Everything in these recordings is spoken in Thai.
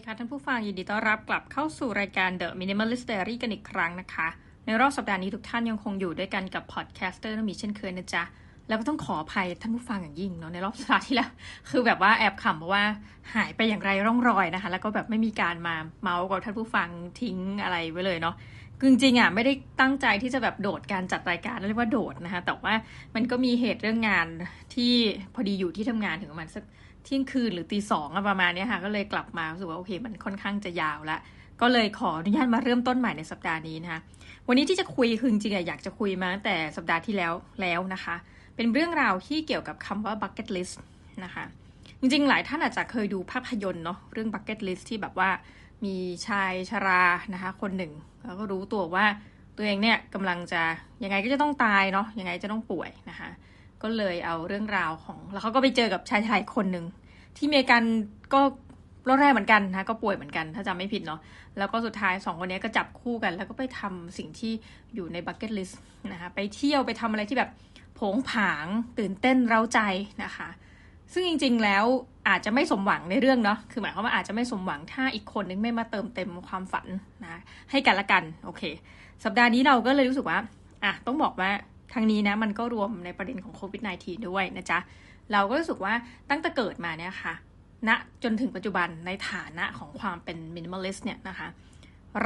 ดีค่ะท่านผู้ฟังยินดีต้อนรับกลับเข้าสู่รายการ The Minimalist Diary กันอีกครั้งนะคะ ในรอบสัปดาห์นี้ทุกท่านยังคงอยู่ด้วยกันกับ podcaster นมีเช่นเคยนะจ๊ะ แล้วก็ต้องขออภัยท่านผู้ฟังอย่างยิ่งเนาะในรอบสัปดาห์ที่แล้ว คือแบบว่าแอบขำเพราะว่าหายไปอย่างไร้ร่องรอยนะคะ แล้วก็แบบไม่มีการมาเมาท์กับท่านผู้ฟังทิ้งอะไรไว้เลยเนาะจริงๆอะไม่ได้ตั้งใจที่จะแบบโดดการจัดรายการเรียกว่าโดดนะคะแต่ว่ามันก็มีเหตุเรื่องงานที่พอดีอยู่ที่ทำงานถึงประมาณสัก เที่ยงคืนหรือตีสองประมาณนี้ค่ะ ก็เลยกลับมารู้สึกว่าโอเค มันค่อนข้างจะยาวละก็เลยขออนุญาตมาเริ่มต้นใหม่ในสัปดาห์นี้นะคะ วันนี้ที่จะคุยคือจริงๆอยากจะคุยมาตั้งแต่สัปดาห์ที่แล้วแล้วนะคะ เป็นเรื่องราวที่เกี่ยวกับคำว่า bucket list นะคะ จริงๆ หลายท่านอาจจะเคยดูภาพยนตร์เนาะเรื่อง bucket list ที่แบบว่ามีชายชรานะคะ คนหนึ่งแล้วก็รู้ตัวว่าตัวเองเนี่ยกำลังจะยังไงก็จะต้องตายเนาะยังไงจะต้องป่วยนะคะ ก็เลยเอาเรื่องราวของ แล้วเขาก็ไปเจอกับชายชายคนหนึ่งที่เมกันก็รอดแรกเหมือนกันนะก็ป่วยเหมือนกัน ถ้าจำไม่ผิดเนาะแล้วก็สุดท้ายสองคนนี้ก็จับคู่กัน แล้วก็ไปทำสิ่งที่อยู่ในบักเก็ตลิสต์นะคะไปเที่ยวไปทำอะไรที่แบบผงผางตื่นเต้นเร้าใจนะคะ ซึ่งจริง ๆแล้วอาจจะไม่สมหวังในเรื่องเนาะคือหมายความว่าอาจจะไม่สมหวังถ้าอีกคนนึงไม่มาเติมเต็มความฝันนะให้กันละกันโอเค สัปดาห์นี้เราก็เลยรู้สึกว่าอะต้องบอกว่า ครั้งนี้นะมันก็รวมในประเด็นของโควิด -19 ด้วยนะจ๊ะ เราก็รู้สึกว่าตั้งแต่เกิดมาเนี่ยค่ะณนะจนถึงปัจจุบันในฐานะของความเป็น minimalist เนี่ยนะคะ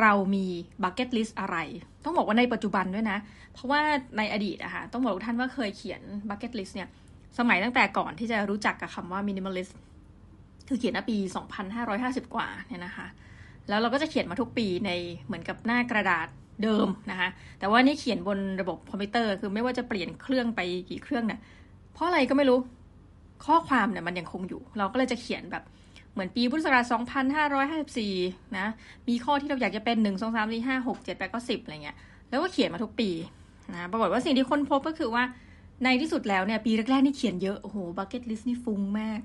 เรามี bucket list อะไร ต้องบอกว่าในปัจจุบันด้วยนะ เพราะว่าในอดีตอะค่ะต้องบอกทุกท่านว่าเคยเขียน bucket list เนี่ยสมัยตั้งแต่ก่อนที่จะรู้จักกับคำว่า minimalistคือเขียนในปี 2550 กว่าเนี่ยนะคะ แล้วเราก็จะเขียนมาทุกปีในเหมือนกับหน้ากระดาษ เดิมนะคะ แต่ว่านี่เขียนบนระบบคอมพิวเตอร์ คือไม่ว่าจะเปลี่ยนเครื่องไปกี่เครื่องเนี่ยเพราะอะไรก็ไม่รู้ข้อความเนี่ยมันยังคงอยู่ เราก็เลยจะเขียนแบบเหมือนปีพุทธศักราช2554 นะ มีข้อที่เราอยากจะเป็น 1 2 3 4 5 6 7 8ก็10 อะไรเงี้ย แล้วก็เขียนมาทุกปีนะปรากฏว่าสิ่งที่ค้นพบก็คือว่าในที่สุดแล้วเนี่ย ปีแรกๆนี่เขียนเยอะ โอ้โห bucket list นี่ฟุ้งมาก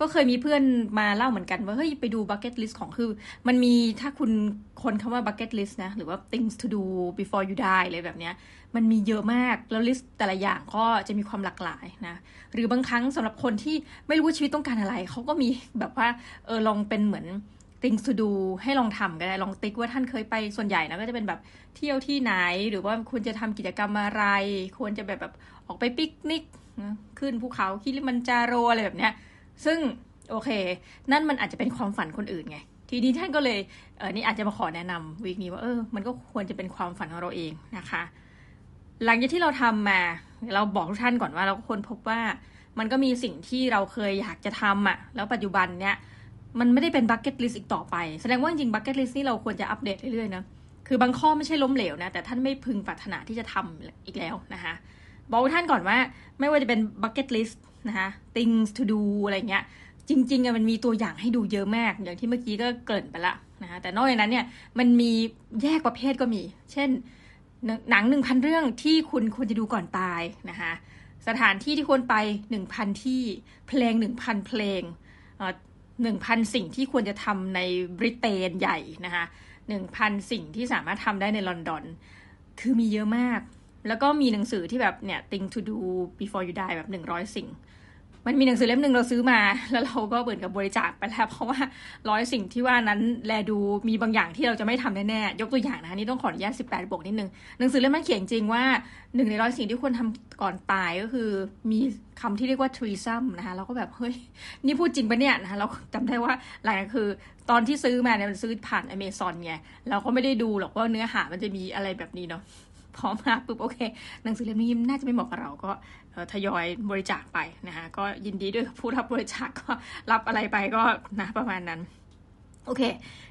ก็เคยมีเพื่อนมาเล่าเหมือนกันว่าเฮ้ยไปดู bucket list ของคือ มันมีถ้าคุณค้นคำว่า bucket list นะ หรือว่า things to do before you die เลยแบบเนี้ย มันมีเยอะมาก แล้ว list แต่ละอย่างก็จะมีความหลากหลายนะ หรือบางครั้งสำหรับคนที่ไม่รู้ว่าชีวิตต้องการอะไร เขาก็มีแบบว่าเออลองเป็นเหมือน things to do ให้ลองทำก็ได้ ลองติ๊กว่าท่านเคยไปส่วนใหญ่นะก็จะเป็นแบบเที่ยวที่ไหน หรือว่าควรจะทำกิจกรรมอะไร ควรจะแบบแบบออกไปปิกนิกขึ้นภูเขาคิลิมันจาโรอะไรแบบเนี้ย ซึ่งโอเค นั่นมันอาจจะเป็นความฝันคนอื่นไง ทีนี้ท่านก็เลยเออนี่อาจจะมาขอแนะนำ week นี้ว่าเออ มันก็ควรจะเป็นความฝันของเราเองนะคะ หลังจากที่เราทำมา เราบอกทุกท่านก่อนว่าเราก็ค้นพบว่ามันก็มีสิ่งที่เราเคยอยากจะทำอะ่ะแล้วปัจจุบันเนี้ยมันไม่ได้เป็น bucket list อีกต่อไป แสดงว่าจริง bucket list นี่เราควรจะอัปเดตเรื่อยๆนะ คือบางข้อไม่ใช่ล้มเหลวนะ แต่ท่านไม่พึงปรารถนาที่จะทำอีกแล้วนะคะ บอกท่านก่อนว่า ไม่ว่าจะเป็น bucket list นะคะ things to do อะไรเงี้ย จริงๆอะมันมีตัวอย่างให้ดูเยอะมาก อย่างที่เมื่อกี้ก็เกริ่นไปละนะคะแต่นอกจากนั้นเนี่ยมันมีแยกประเภทก็มี เช่น หนังหนึ่งพันเรื่องที่คุณควรจะดูก่อนตายนะคะสถานที่ที่ควรไปหนึ่งพันที่เพลงหนึ่งพันเพลงหนึ่งพันสิ่งที่ควรจะทำในบริเตนใหญ่นะคะหนึ่งพันสิ่งที่สามารถทำได้ในลอนดอน คือมีเยอะมาก แล้วก็มีหนังสือที่แบบเนี่ย thing to do before you die แบบหนึ่งร้อยสิ่ง มันมีหนังสือเล่มหนึ่งเราซื้อมา แล้วเราก็เหมือกับบริจาคไปแล้ว เพราะว่าร้อยสิ่งที่ว่านั้นแลดูมีบางอย่างที่เราจะไม่ทำแน่ๆยกตัวอย่างนะนี่ต้องขออนุญาตสิบแปดบวกนิดนึงหนังสือเล่มนั้นเขียนจริงว่าหนึ่งในร้อยสิ่งที่ควรทาก่อนตายก็คือ มีคำที่เรียกว่าทรีซัมนะคะเราก็แบบเฮ้ยนี่พูดจริงปะเนี่ยนะคะเราจำได้ว่าหลังคือตอนที่ซื้อมาเนี่ยมันซื้อผ่านอเมซอนไงเราก็ไม่ได้ดูหรอกว่าเนื้อหามันจะมีอะไรแบบนี้เนาะ พอมาปุ๊บโอเค หนังสือเล่มนี้น่าจะไม่เหมาะกับเราก็ทยอยบริจาคไปนะคะก็ยินดีด้วยผู้รับบริจาคก็รับอะไรไปก็นะประมาณนั้นโอเค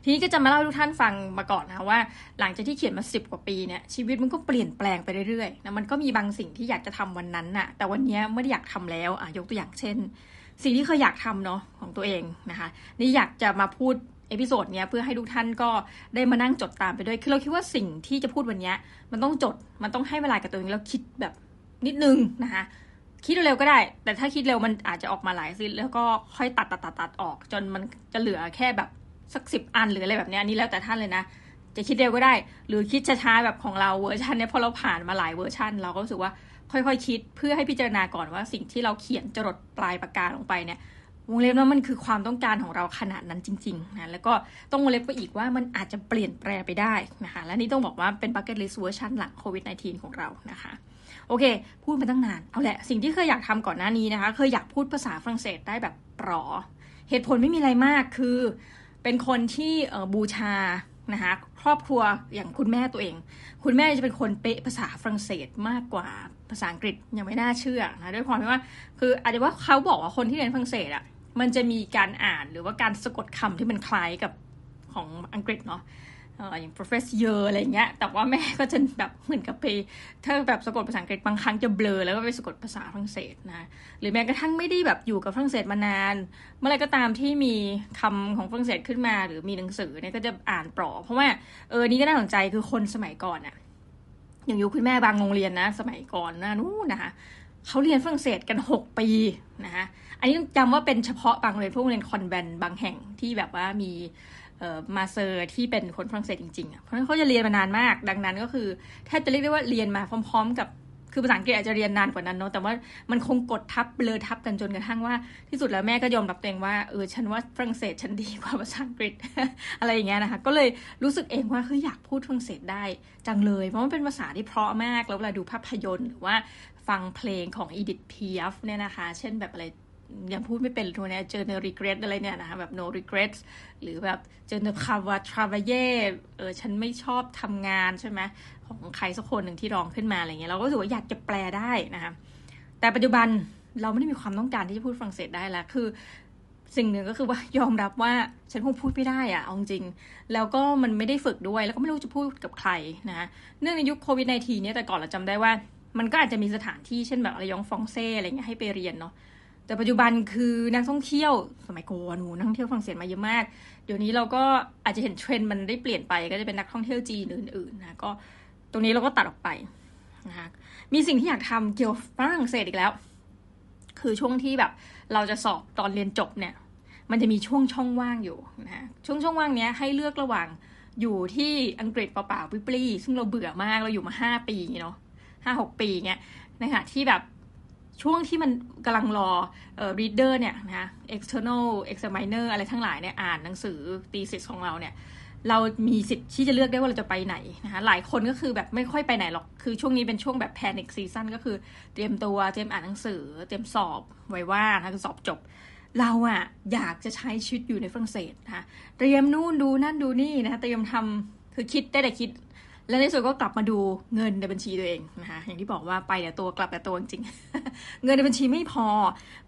ทีนี้ก็จะมาเล่าให้ทุกท่านฟังมาก่อนนะว่า หลังจากที่เขียนมาสิบกว่าปีเนี่ยชีวิตมันก็เปลี่ยนแปลงไปเรื่อยๆนะมันก็มีบางสิ่งที่อยากจะทำวันนั้นน่ะ แต่วันนี้ไม่ได้อยากทำแล้วอะยกตัวอย่างเช่น สิ่งที่เคยอยากทำเนาะของตัวเองนะคะ นี่อยากจะมาพูด episode เนี้ยเพื่อให้ทุกท่านก็ได้มานั่งจดตามไปด้วย คือเราคิดว่าสิ่งที่จะพูดวันนี้มันต้องจด มันต้องให้เวลากับตัวเองแล้วคิดแบบนิดนึงนะคะ คิดเร็วก็ได้ แต่ถ้าคิดเร็วมันอาจจะออกมาหลายซิแล้วก็ค่อยตัดตัดตัดตัดออก จนมันจะเหลือแค่แบบสักสิบอันหรืออะไรแบบนี้อันนี้แล้วแต่ท่านเลยนะ จะคิดเร็วก็ได้ หรือคิดช้าๆแบบของเราเวอร์ชันเนี้ยพอเราผ่านมาหลายเวอร์ชันเราก็รู้สึกว่าค่อยๆคิดเพื่อให้พิจารณาก่อนว่าสิ่งที่เราเขียนจรดปลายปากกาลงไปเนี่ย วงเล็บว่ามันคือความต้องการของเราขนาดนั้นจริงๆนะแล้วก็ต้องวงเล็บไปอีกว่ามันอาจจะเปลี่ยนแปลงไปได้นะคะและนี่ต้องบอกว่าเป็น bucket list เวอร์ชันหลังโควิด -19 ของเรานะคะโอเค พูดมาตั้งนาน เอาแหละ สิ่งที่เคยอยากทำก่อนหน้านี้นะคะ เคยอยากพูดภาษาฝรั่งเศสได้แบบปร๋อ เหตุผลไม่มีอะไรมากคือ เป็นคนที่บูชา นะคะครอบครัวอย่างคุณแม่ตัวเอง คุณแม่จะเป็นคนเป๊ะภาษาฝรั่งเศสมากกว่าภาษาอังกฤษยังไม่น่าเชื่อนะด้วยความที่ว่า คืออาจจะว่าเขาบอกว่าคนที่เรียนฝรั่งเศสอะมันจะมีการอ่านหรือว่าการสะกดคำที่มันคล้ายกับของอังกฤษเนาะ อย่าง professor อะไรเงี้ย แต่ว่าแม่ก็จะแบบเหมือนกับไปถ้าแบบสะกดภาษาอังกฤษบางครั้งจะเบลอแล้วก็ไปสะกดภาษาฝรั่งเศสนะ หรือแม้กระทั่งไม่ได้แบบอยู่กับฝรั่งเศสมานาน เมื่อไรก็ตามที่มีคำของฝรั่งเศสขึ้นมา หรือมีหนังสือเนี่ยก็จะอ่านปลอเพราะว่าเออนี่ก็น่าสนใจคือคนสมัยก่อนอะอย่างยุคคุณแม่บางโรงเรียนนะ สมัยก่อนนะนู้นนะคะเขาเรียนฝรั่งเศสกันหกปีนะคะอันนี้จำว่าเป็นเฉพาะบางโรงเรียนพวกโรงเรียนคอนแวนต์บางแห่งที่แบบว่ามี มาเซอร์ที่เป็นคนฝรั่งเศสจริงๆ เพราะฉะนั้นเขาจะเรียนมานานมาก ดังนั้นก็คือแทบจะเรียกได้ว่าเรียนมาพร้อม ๆ กับคือภาษาอังกฤษอาจจะเรียนนานกว่านั้นเนาะแต่ว่ามันคงกดทับเบลอทับกันจนกระทั่งว่า ที่สุดแล้วแม่ก็ยอมรับตัวเองว่าเออฉันว่าฝรั่งเศสฉันดีกว่าภาษาอังกฤษอะไรอย่างเงี้ยนะคะก็เลยรู้สึกเองว่าเฮ้ยอยากพูดฝรั่งเศสได้จังเลยเพราะมันเป็นภาษาที่เพราะมากแล้วเวลาดูภาพยนตร์หรือว่าฟังเพลงของอีดิทเพียฟเนี่ยนะคะ เช่นแบบอะไร ยังพูดไม่เป็นตัวเนี้ยเจอ no regret อะไรเนี่ยนะคะแบบ no regrets หรือแบบเจอ no cava travailler เออฉันไม่ชอบทำงานใช่ไหมของใครสักคนหนึ่งที่ร้องขึ้นมาอะไรเงี้ยเราก็รู้สึกว่าอยากจะแปลได้นะคะแต่ปัจจุบันเราไม่ได้มีความต้องการที่จะพูดฝรั่งเศสได้แล้วคือสิ่งหนึ่งก็คือว่ายอมรับว่าฉันคงพูดไม่ได้อะเอาจริง แล้วก็มันไม่ได้ฝึกด้วย แล้วก็ไม่รู้จะพูดกับใครนะเนื่องในยุคโควิด -19 เนี่ยแต่ก่อนเราจำได้ว่า มันก็อาจจะมีสถานที่เช่นแบบอะไรยองฟองเซ่อะไรเงี้ยให้ไปเรียนเนาะ แต่ปัจจุบันคือนักท่องเที่ยวสมัยก่อนหนูนักท่องเที่ยวฝรั่งเศสมาเยอะมาก เดี๋ยวนี้เราก็อาจจะเห็นเทรนด์มันได้เปลี่ยนไปก็จะเป็นนักท่องเที่ยวจีนอื่นๆนะก็ตรงนี้เราก็ตัดออกไปนะคะมีสิ่งที่อยากทำเกี่ยวฝรั่งเศสอีกแล้ว คือช่วงที่แบบเราจะสอบตอนเรียนจบเนี่ย มันจะมีช่วงช่องว่างอยู่นะช่วงช่องว่างเนี้ยให้เลือกระหว่างอยู่ที่อังกฤษเปล่าๆปรี้ๆซึ่งเราเบื่อมากเราอยู่มาห้าปีเนาะห้าหกปีเงี้ยนะคะที่แบบ ช่วงที่มันกำลังรอเอ่อ reader เนี่ยนะ external examiner อะไรทั้งหลายเนี่ยอ่านหนังสือ thesis ของเราเนี่ยเรามีสิทธิ์ที่จะเลือกได้ว่าเราจะไปไหนนะคะหลายคนก็คือแบบไม่ค่อยไปไหนหรอก คือช่วงนี้เป็นช่วงแบบ panic season ก็คือเตรียมตัวเตรียมอ่านหนังสือ เตรียมสอบไว้ว่านะสอบจบ เราอะอยากจะใช้ชีวิตอยู่ในฝรั่งเศสนะคะเตรียมนู่นดูนั่นดูนี่นะคะเตรียมทำคือคิดได้แต่คิด และในสุดก็กลับมาดูเงินในบัญชีตัวเองนะคะอย่างที่บอกว่าไปแต่ตัวกลับแต่ตัวจริง เงินในบัญชีไม่พอ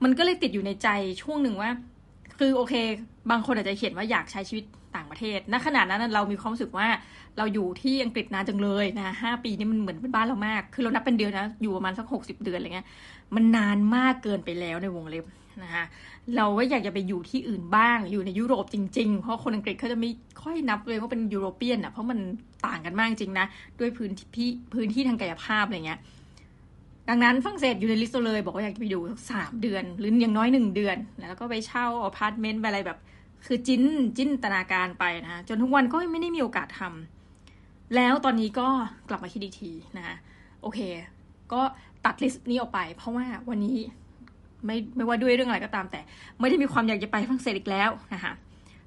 มันก็เลยติดอยู่ในใจช่วงหนึ่งว่า คือโอเค บางคนอาจจะเขียนว่าอยากใช้ชีวิตต่างประเทศณขนาดนั้นเรามีความรู้สึกว่าเราอยู่ที่อังกฤษนานจังเลยนะห้าปีนี่มันเหมือนเป็นบ้านเรามาก คือเรานับเป็นเดือนนะอยู่ประมาณสักหกสิบเดือนอะไรเงี้ยมันนานมากเกินไปแล้วในวงเล็บ นะคะเราก็อยากจะไปอยู่ที่อื่นบ้างอยู่ในยุโรปจริง ๆ เพราะคนอังกฤษเขาจะไม่ค่อยนับเลยว่าเป็นยุโรเปียนอะเพราะมันต่างกันมากจริงนะด้วยพื้นที่พื้นที่ทางกายภาพอะไรเงี้ยดังนั้นฝรั่งเศสอยู่ใน list เลย บอกว่าอยากจะไปดูสักสามเดือน หรืออย่างน้อยหนึ่งเดือน แล้วก็ไปเช่าอพาร์ตเมนต์ไปอะไรแบบ คือจิ้นจินตนาการไปนะจนทุกวันก็ไม่ได้มีโอกาสทำแล้วตอนนี้ก็กลับมาคิดอีกทีนะโอเค ก็ตัด list นี้ออกไป เพราะว่าวันนี้ ไม่ไม่ว่าด้วยเรื่องอะไรก็ตาม แต่ไม่ได้มีความอยากจะไปฝรั่งเศสอีกแล้วนะคะ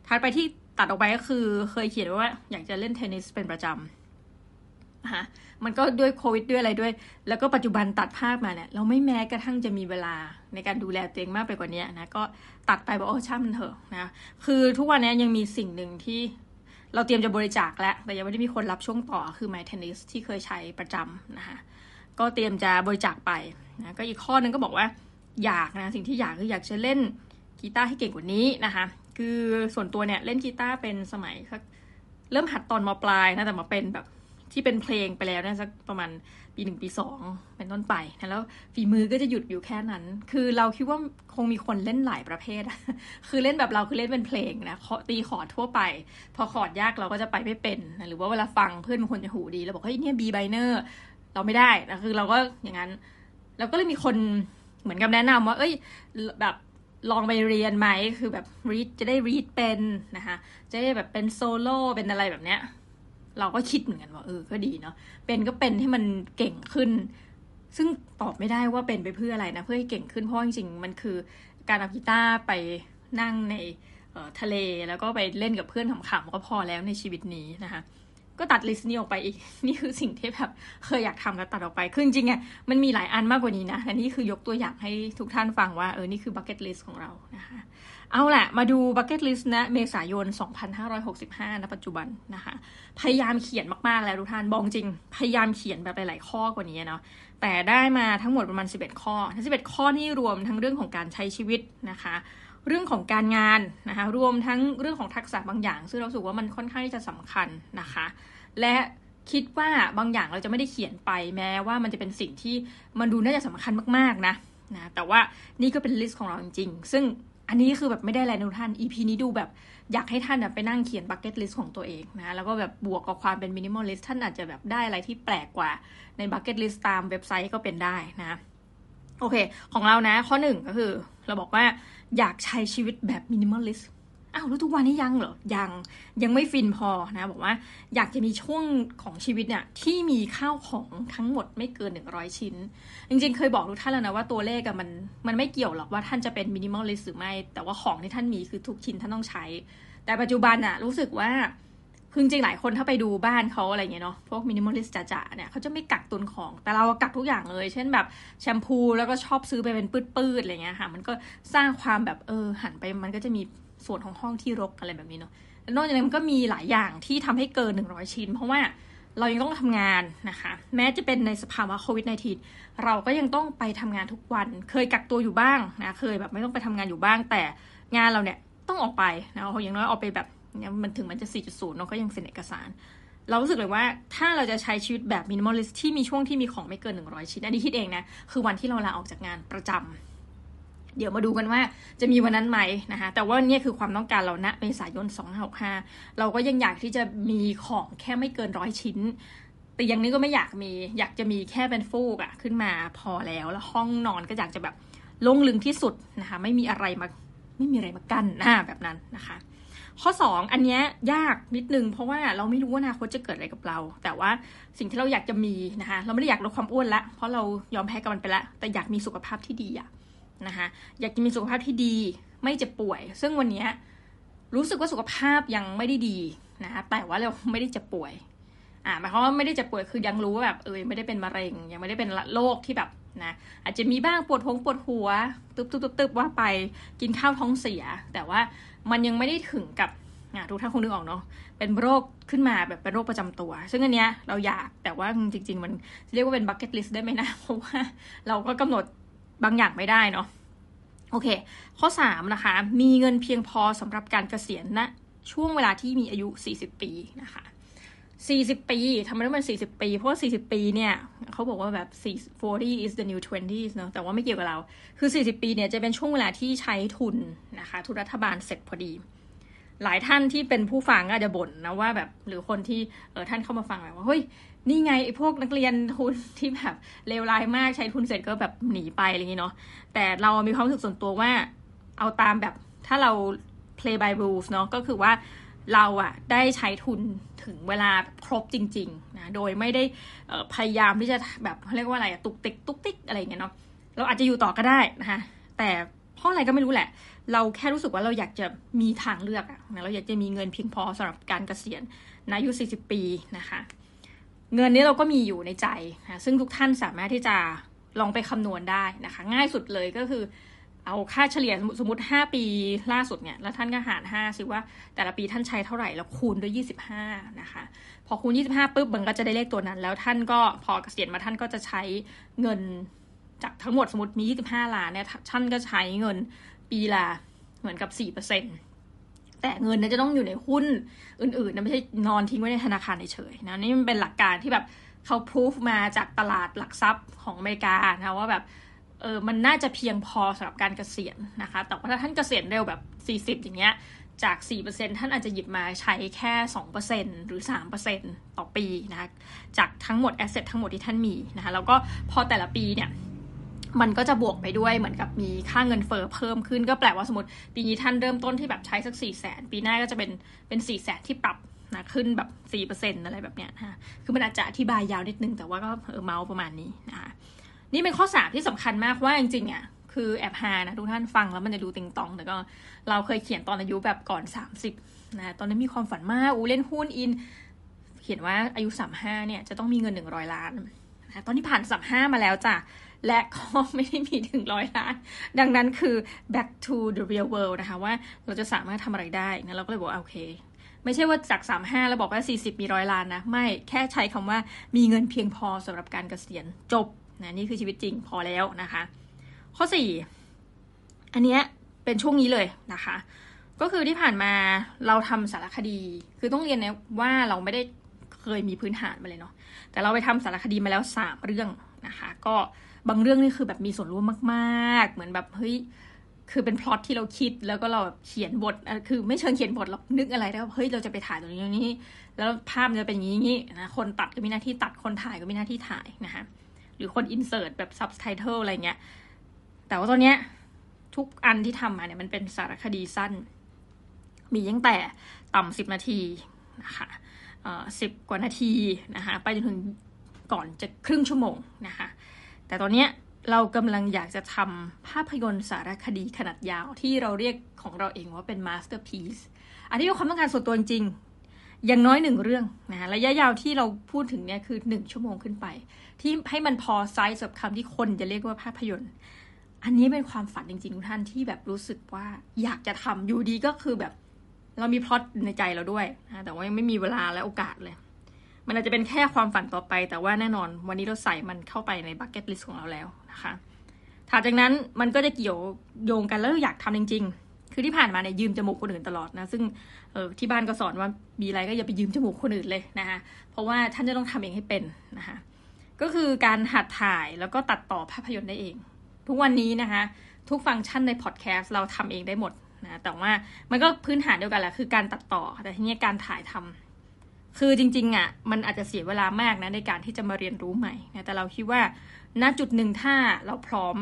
ถัดไปที่ตัดออกไปก็คือเคยเขียนว่าอยากจะเล่นเทนนิสเป็นประจำนะคะมันก็ด้วยโควิดด้วยอะไรด้วย แล้วก็ปัจจุบันตัดภาพมาเนี่ยเราไม่แม้กระทั่งจะมีเวลาในการดูแลตัวเองมากไปกว่านี้นะก็ตัดไปบอกโอ้ช่างมันเถอะนะคือทุกวันนี้ยังมีสิ่งหนึ่งที่เราเตรียมจะบริจาคแล้ว แต่ยังไม่ได้มีคนรับช่วงต่อคือไมเทนนิสที่เคยใช้ประจำนะคะก็เตรียมจะบริจาคไปนะก็อีกข้อนึงก็บอกว่า อยากนะสิ่งที่อยากคืออยากจะเล่นกีตาร์ให้เก่งกว่านี้นะคะ คือส่วนตัวเนี่ยเล่นกีตาร์เป็นสมัยเริ่มหัดตอนมปลายนะแต่มาเป็นแบบที่เป็นเพลงไปแล้วนะสักประมาณปีหนึ่งปีสองเป็นต้นไปนะแล้วฝีมือก็จะหยุดอยู่แค่นั้น คือเราคิดว่าคงมีคนเล่นหลายประเภท คือเล่นแบบเราคือเล่นเป็นเพลงนะตีขอดทั่วไป พอขอดยากเราก็จะไปไม่เป็นนะหรือว่าเวลาฟังเพื่อนบางคนจะหูดีเราบอกเฮ้ยเนี่ยบีไบเนอร์เราไม่ได้นะคือเราก็อย่างนั้นเราก็เลยมีคน เหมือนกับแนะนำว่า เอ้ย แบบลองไปเรียนไหม คือแบบรีดจะได้รีดเป็นนะคะ จะได้แบบเป็นโซโล่เป็นอะไรแบบเนี้ย เราก็คิดเหมือนกันว่าเออ ก็ดีเนาะ เป็นก็เป็นให้มันเก่งขึ้น ซึ่งตอบไม่ได้ว่าเป็นไปเพื่ออะไรนะ เพื่อให้เก่งขึ้น เพราะจริงๆ มันคือการเอากีตาร์ไปนั่งในทะเลแล้วก็ไปเล่นกับเพื่อนขำๆก็พอแล้วในชีวิตนี้นะคะ ก็ตัด list นี้ออกไปอีก นี่คือสิ่งที่แบบเคยอยากทำแล้วตัดออกไปคือจริงๆอะมันมีหลายอันมากกว่านี้นะแต่นี่คือยกตัวอย่างให้ทุกท่านฟังว่าเออนี่คือ bucket list ของเรานะคะเอาแหละมาดู bucket list นะเมษายน 2565ณปัจจุบันนะคะ พยายามเขียนมากๆแล้วทุกท่านบอกจริง พยายามเขียนแบบหลายๆข้อกว่านี้เนาะแต่ได้มาทั้งหมดประมาณ 11 ข้อทั้ง11 ข้อนี่รวมทั้งเรื่องของการใช้ชีวิตนะคะ เรื่องของการงานนะคะรวมทั้งเรื่องของทักษะบางอย่าง ซึ่งเรารู้สึกว่ามันค่อนข้างที่จะสำคัญนะคะ และคิดว่าบางอย่างเราจะไม่ได้เขียนไปแม้ว่ามันจะเป็นสิ่งที่มันดูน่าจะสำคัญมากๆนะนะแต่ว่านี่ก็เป็น list ของเราจริงๆ ซึ่งอันนี้คือแบบไม่ได้อะไรนะท่าน EP นี้ดูแบบอยากให้ท่านไปนั่งเขียน bucket list ของตัวเองนะ แล้วก็แบบบวกกับความเป็น minimalist ท่านอาจจะแบบได้อะไรที่แปลกกว่าใน bucket list ตามเว็บไซต์ก็เป็นได้นะ โอเค ของเรานะ ข้อหนึ่งก็คือ เราบอกว่า อยากใช้ชีวิตแบบ minimalist อ้าวแล้วทุกวันนี้ยังเหรอ ยังยังไม่ฟินพอนะ บอกว่าอยากจะมีช่วงของชีวิตเนี่ยที่มีข้าวของทั้งหมดไม่เกิน 100 ชิ้น จริงๆ เคยบอกทุกท่านแล้วนะว่าตัวเลขอะมันมันไม่เกี่ยวหรอกว่าท่านจะเป็น minimalist หรือไม่ แต่ว่าของที่ท่านมีคือทุกชิ้นท่านต้องใช้ แต่ปัจจุบันอะรู้สึกว่า คือจริงหลายคนถ้าไปดูบ้านเขาอะไรเงี้ยเนาะพวก minimalist จ๋าๆเนี่ยเขาจะไม่กักตุนของ แต่เรากักทุกอย่างเลย เช่นแบบแชมพูแล้วก็ชอบซื้อไปเป็นปื้ดๆอะไรเงี้ยค่ะ มันก็สร้างความแบบเออหันไปมันก็จะมีส่วนของห้องที่รกอะไรแบบนี้เนาะนอกจากนั้นมันก็มีหลายอย่างที่ทำให้เกิน 100 ชิ้น เพราะว่าเรายังต้องทำงานนะคะ แม้จะเป็นในสภาวะโควิด -19 เราก็ยังต้องไปทำงานทุกวัน เคยกักตัวอยู่บ้างนะ เคยแบบไม่ต้องไปทำงานอยู่บ้าง แต่งานเราเนี่ยต้องออกไปนะอย่างน้อยออกไปแบบ มันถึงมันจะ 4.0เนาะก็ยังเซ็นเอกสาร เรารู้สึกเลยว่าถ้าเราจะใช้ชีวิตแบบมินิมอลลิสที่มีช่วงที่มีของไม่เกิน 100 ชิ้นอันนี้คิดเองนะ คือวันที่เราลาออกจากงานประจำเดี๋ยวมาดูกันว่าจะมีวันนั้นไหมนะคะแต่ว่านี่คือความต้องการเราณเมษายน 2565 เราก็ยังอยากที่จะมีของแค่ไม่เกินร้อยชิ้นแต่ย่างนี้ก็ไม่อยากมีอยากจะมีแค่เป็นฟูกอะขึ้นมาพอแล้วแล้วห้องนอนก็อยากจะแบบโล่งลึงที่สุดนะคะ ไม่มีอะไรมาไม่มีอะไรมากั้นหน้าแบบนั้นนะคะ ข้อ 2 อันนี้ยากนิดนึงเพราะว่าเราไม่รู้ว่าอนาคตจะเกิดอะไรกับเรา แต่ว่าสิ่งที่เราอยากจะมีนะคะเราไม่ได้อยากลดความอ้วนละเพราะเรายอมแพ้กับมันไปล้วแต่อยากมีสุขภาพที่ดีอะนะคะอยากจะมีสุขภาพที่ดี ไม่เจ็บป่วย ซึ่งวันนี้รู้สึกว่าสุขภาพยังไม่ได้ดีนะคะแต่ว่าเราไม่ได้เจ็บป่วยอ่าหมายความว่าไม่ได้เจ็บป่วยคือยังรู้ว่าแบบเออไม่ได้เป็นมะเร็ง ยังไม่ได้เป็นโรคที่แบบ นะอาจจะมีบ้างปวดท้องปวดหัวตึบตึบตึบตึบว่าไปกินข้าวท้องเสีย แต่ว่ามันยังไม่ได้ถึงกับทุกท่านคงนึกออกเนาะเป็นโรคขึ้นมาแบบเป็นโรคประจำตัว ซึ่งอันเนี้ยเราอยากแต่ว่าจริง ๆ มันเรียกว่าเป็น bucket list ได้ไหมนะเพราะว่าเราก็กำหนดบางอย่างไม่ได้เนาะโอเค ข้อ 3 นะคะ มีเงินเพียงพอสำหรับการเกษียณณนะช่วงเวลาที่มีอายุ 40 ปีนะคะ 40ปีทำไมต้องเป็น40ปี เพราะว่า40ปีเนี่ยเขาบอกว่าแบบ40 is the new 20s เนาะแต่ว่าไม่เกี่ยวกับเรา คือ40ปีเนี่ยจะเป็นช่วงเวลาที่ใช้ทุนนะคะ ทุนรัฐบาลเสร็จพอดี หลายท่านที่เป็นผู้ฟังอาจจะบ่นนะว่าแบบหรือคนที่เออท่านเข้ามาฟังแบบว่าเฮ้ยนี่ไงไอ้พวกนักเรียนทุนที่แบบเลวร้ายมากใช้ทุนเสร็จก็แบบหนีไปอะไรอย่างนี้เนาะแต่เรามีความรู้สึกส่วนตัวว่าเอาตามแบบถ้าเรา play by rules เนาะก็คือว่า เราอะได้ใช้ทุนถึงเวลาครบจริงๆนะโดยไม่ได้พยายามที่จะแบบเขาเรียกว่าอะไรตุกติกตุกติกอะไรเงี้ยเนาะเราอาจจะอยู่ต่อก็ได้นะคะแต่เพราะอะไรก็ไม่รู้แหละ เราแค่รู้สึกว่าเราอยากจะมีทางเลือกอะนะเราอยากจะมีเงินเพียงพอสำหรับการเกษียณในอายุ 40 ปีนะคะ เงินนี้เราก็มีอยู่ในใจนะซึ่งทุกท่านสามารถที่จะลองไปคำนวณได้นะคะ ง่ายสุดเลยก็คือ เอาค่าเฉลี่ยสมมติ 5 ปีล่าสุดเนี่ย แล้วท่านก็หาร 5 สิว่า แต่ละปีท่านใช้เท่าไหร่แล้วคูณด้วย 25 นะคะ พอคูณ 25ปุ๊บมันก็จะได้เลขตัวนั้น แล้วท่านก็พอเกษียณมาท่านก็จะใช้เงินจากทั้งหมดสมมติมี 25 ล้านเนี่ยท่านก็ใช้เงินปีละเหมือนกับ 4%แต่เงินนั้นจะต้องอยู่ในหุ้นอื่นๆนะไม่ใช่นอนทิ้งไว้ในธนาคารเฉยๆนะนี่มันเป็นหลักการที่แบบเขาพิสูจมาจากตลาดหลักทรัพย์ของอเมริกานะว่าแบบ เออมันน่าจะเพียงพอสำหรับการเกษียณนะคะ แต่ว่าถ้าท่านเกษียณเร็วแบบ 40 อย่างเงี้ย จาก 4%ท่านอาจจะหยิบมาใช้แค่ 2%หรือ 3%ต่อปีนะคะจากทั้งหมดแอสเซททั้งหมดที่ท่านมีนะคะ แล้วก็พอแต่ละปีเนี่ยมันก็จะบวกไปด้วยเหมือนกับมีค่าเงินเฟอ้อเพิ่มขึ้น ก็แปลว่าสมมติปีนี้ท่านเริ่มต้นที่แบบใช้สัก4ี่แสนปีหน้าก็จะเป็นเป็น4ี่แสนที่ปรับนะขึ้นแบบ4%อะไรแบบเนี้ยนะคือมันอาจจะอธิบายยาวนิดนึงแต่ว่าก็เออเมาส์ประมาณนี้นะคะ นี่เป็นข้อสามที่สำคัญมากว่าจริงๆอะคือแอบฮานะทุกท่านฟังแล้วมันจะดูติงตอง แต่ก็เราเคยเขียนตอนอายุแบบก่อนสามสิบนะตอนนั้นมีความฝันมากอูเล่นหุ้นอิน เขียนว่าอายุสามห้าเนี่ยจะต้องมีเงินหนึ่งร้อยล้านนะตอนนี้ผ่านสามห้ามาแล้วจ้ะ และก็ไม่ได้มีถึงร้อยล้าน ดังนั้นคือ back to the real world นะคะว่าเราจะสามารถทำอะไรได้นะเราก็เลยบอกโอเค ไม่ใช่ว่าจาก 35 แล้วบอกว่า 40 มีร้อยล้านนะ ไม่แค่ใช้คำว่ามีเงินเพียงพอสำหรับการเกษียณจบ นะนี่คือชีวิตจริงพอแล้วนะคะ ข้อ 4 อันเนี้ยเป็นช่วงนี้เลยนะคะ ก็คือที่ผ่านมาเราทำสารคดี คือต้องเรียนนะว่าเราไม่ได้เคยมีพื้นฐานมาเลยเนาะแต่เราไปทำสารคดีมาแล้ว 3 เรื่องนะคะ ก็บางเรื่องนี่คือแบบมีส่วนร่วมมาก ๆ เหมือนแบบเฮ้ยคือเป็นพล็อตที่เราคิดแล้วก็เราเขียนบท คือไม่เชิงเขียนบทเรานึกอะไรได้วเฮ้ยเราจะไปถ่ายตรงนี้ตรงนี้ แล้วภาพจะเป็นอย่างนี้นะคนตัดก็มีหน้าที่ตัดคนถ่ายก็มีหน้าที่ถ่ายนะคะ หรือคนอินเสิร์ตแบบซับไตเติลอะไรเงี้ย แต่ว่าตอนเนี้ยทุกอันที่ทำมาเนี่ยมันเป็นสารคดีสั้น มีตั้งแต่ต่ำสิบนาทีนะคะสิบกว่านาทีนะคะไปจนถึงก่อนจะครึ่งชั่วโมงนะคะแต่ตอนเนี้ยเรากำลังอยากจะทำภาพยนตร์สารคดีขนาดยาวที่เราเรียกของเราเองว่าเป็น masterpiece อันนี้เป็นความต้องการส่วนตัวจริง อย่างน้อยหนึ่งเรื่องนะระยะยาวที่เราพูดถึงเนี่ยคือหนึ่งชั่วโมงขึ้นไป ที่ให้มันพอไซส์กับคำที่คนจะเรียกว่าภาพยนตร์ อันนี้เป็นความฝันจริงๆทุกท่านที่แบบรู้สึกว่าอยากจะทำอยู่ดีก็คือแบบ เรามีพล็อตในใจเราด้วยนะแต่ว่ายังไม่มีเวลาและโอกาสเลย มันอาจจะเป็นแค่ความฝันต่อไป แต่ว่าแน่นอนวันนี้เราใส่มันเข้าไปใน bucket list ของเราแล้วนะคะถัดจากนั้นมันก็จะเกี่ยวโยงกันแล้วอยากทำจริง ๆ คือที่ผ่านมาเนี่ยยืมจมูกคนอื่นตลอดนะซึ่งเออที่บ้านก็สอนว่ามีอะไรก็อย่าไปยืมจมูกคนอื่นเลยนะคะเพราะว่าท่านจะต้องทำเองให้เป็นนะคะก็คือการหัดถ่ายแล้วก็ตัดต่อภาพยนตร์ได้เอง ทุกวันนี้นะคะทุกฟังก์ชันในพอดแคสต์เราทำเองได้หมดนะแต่ว่ามันก็พื้นฐานเดียวกันแหละคือการตัดต่อแต่ทีนี้การถ่ายทำคือจริงๆอะมันอาจจะเสียเวลามากนะในการที่จะมาเรียนรู้ใหม่นะแต่เราคิดว่าณจุดหนึ่งถ้าเราพร้อม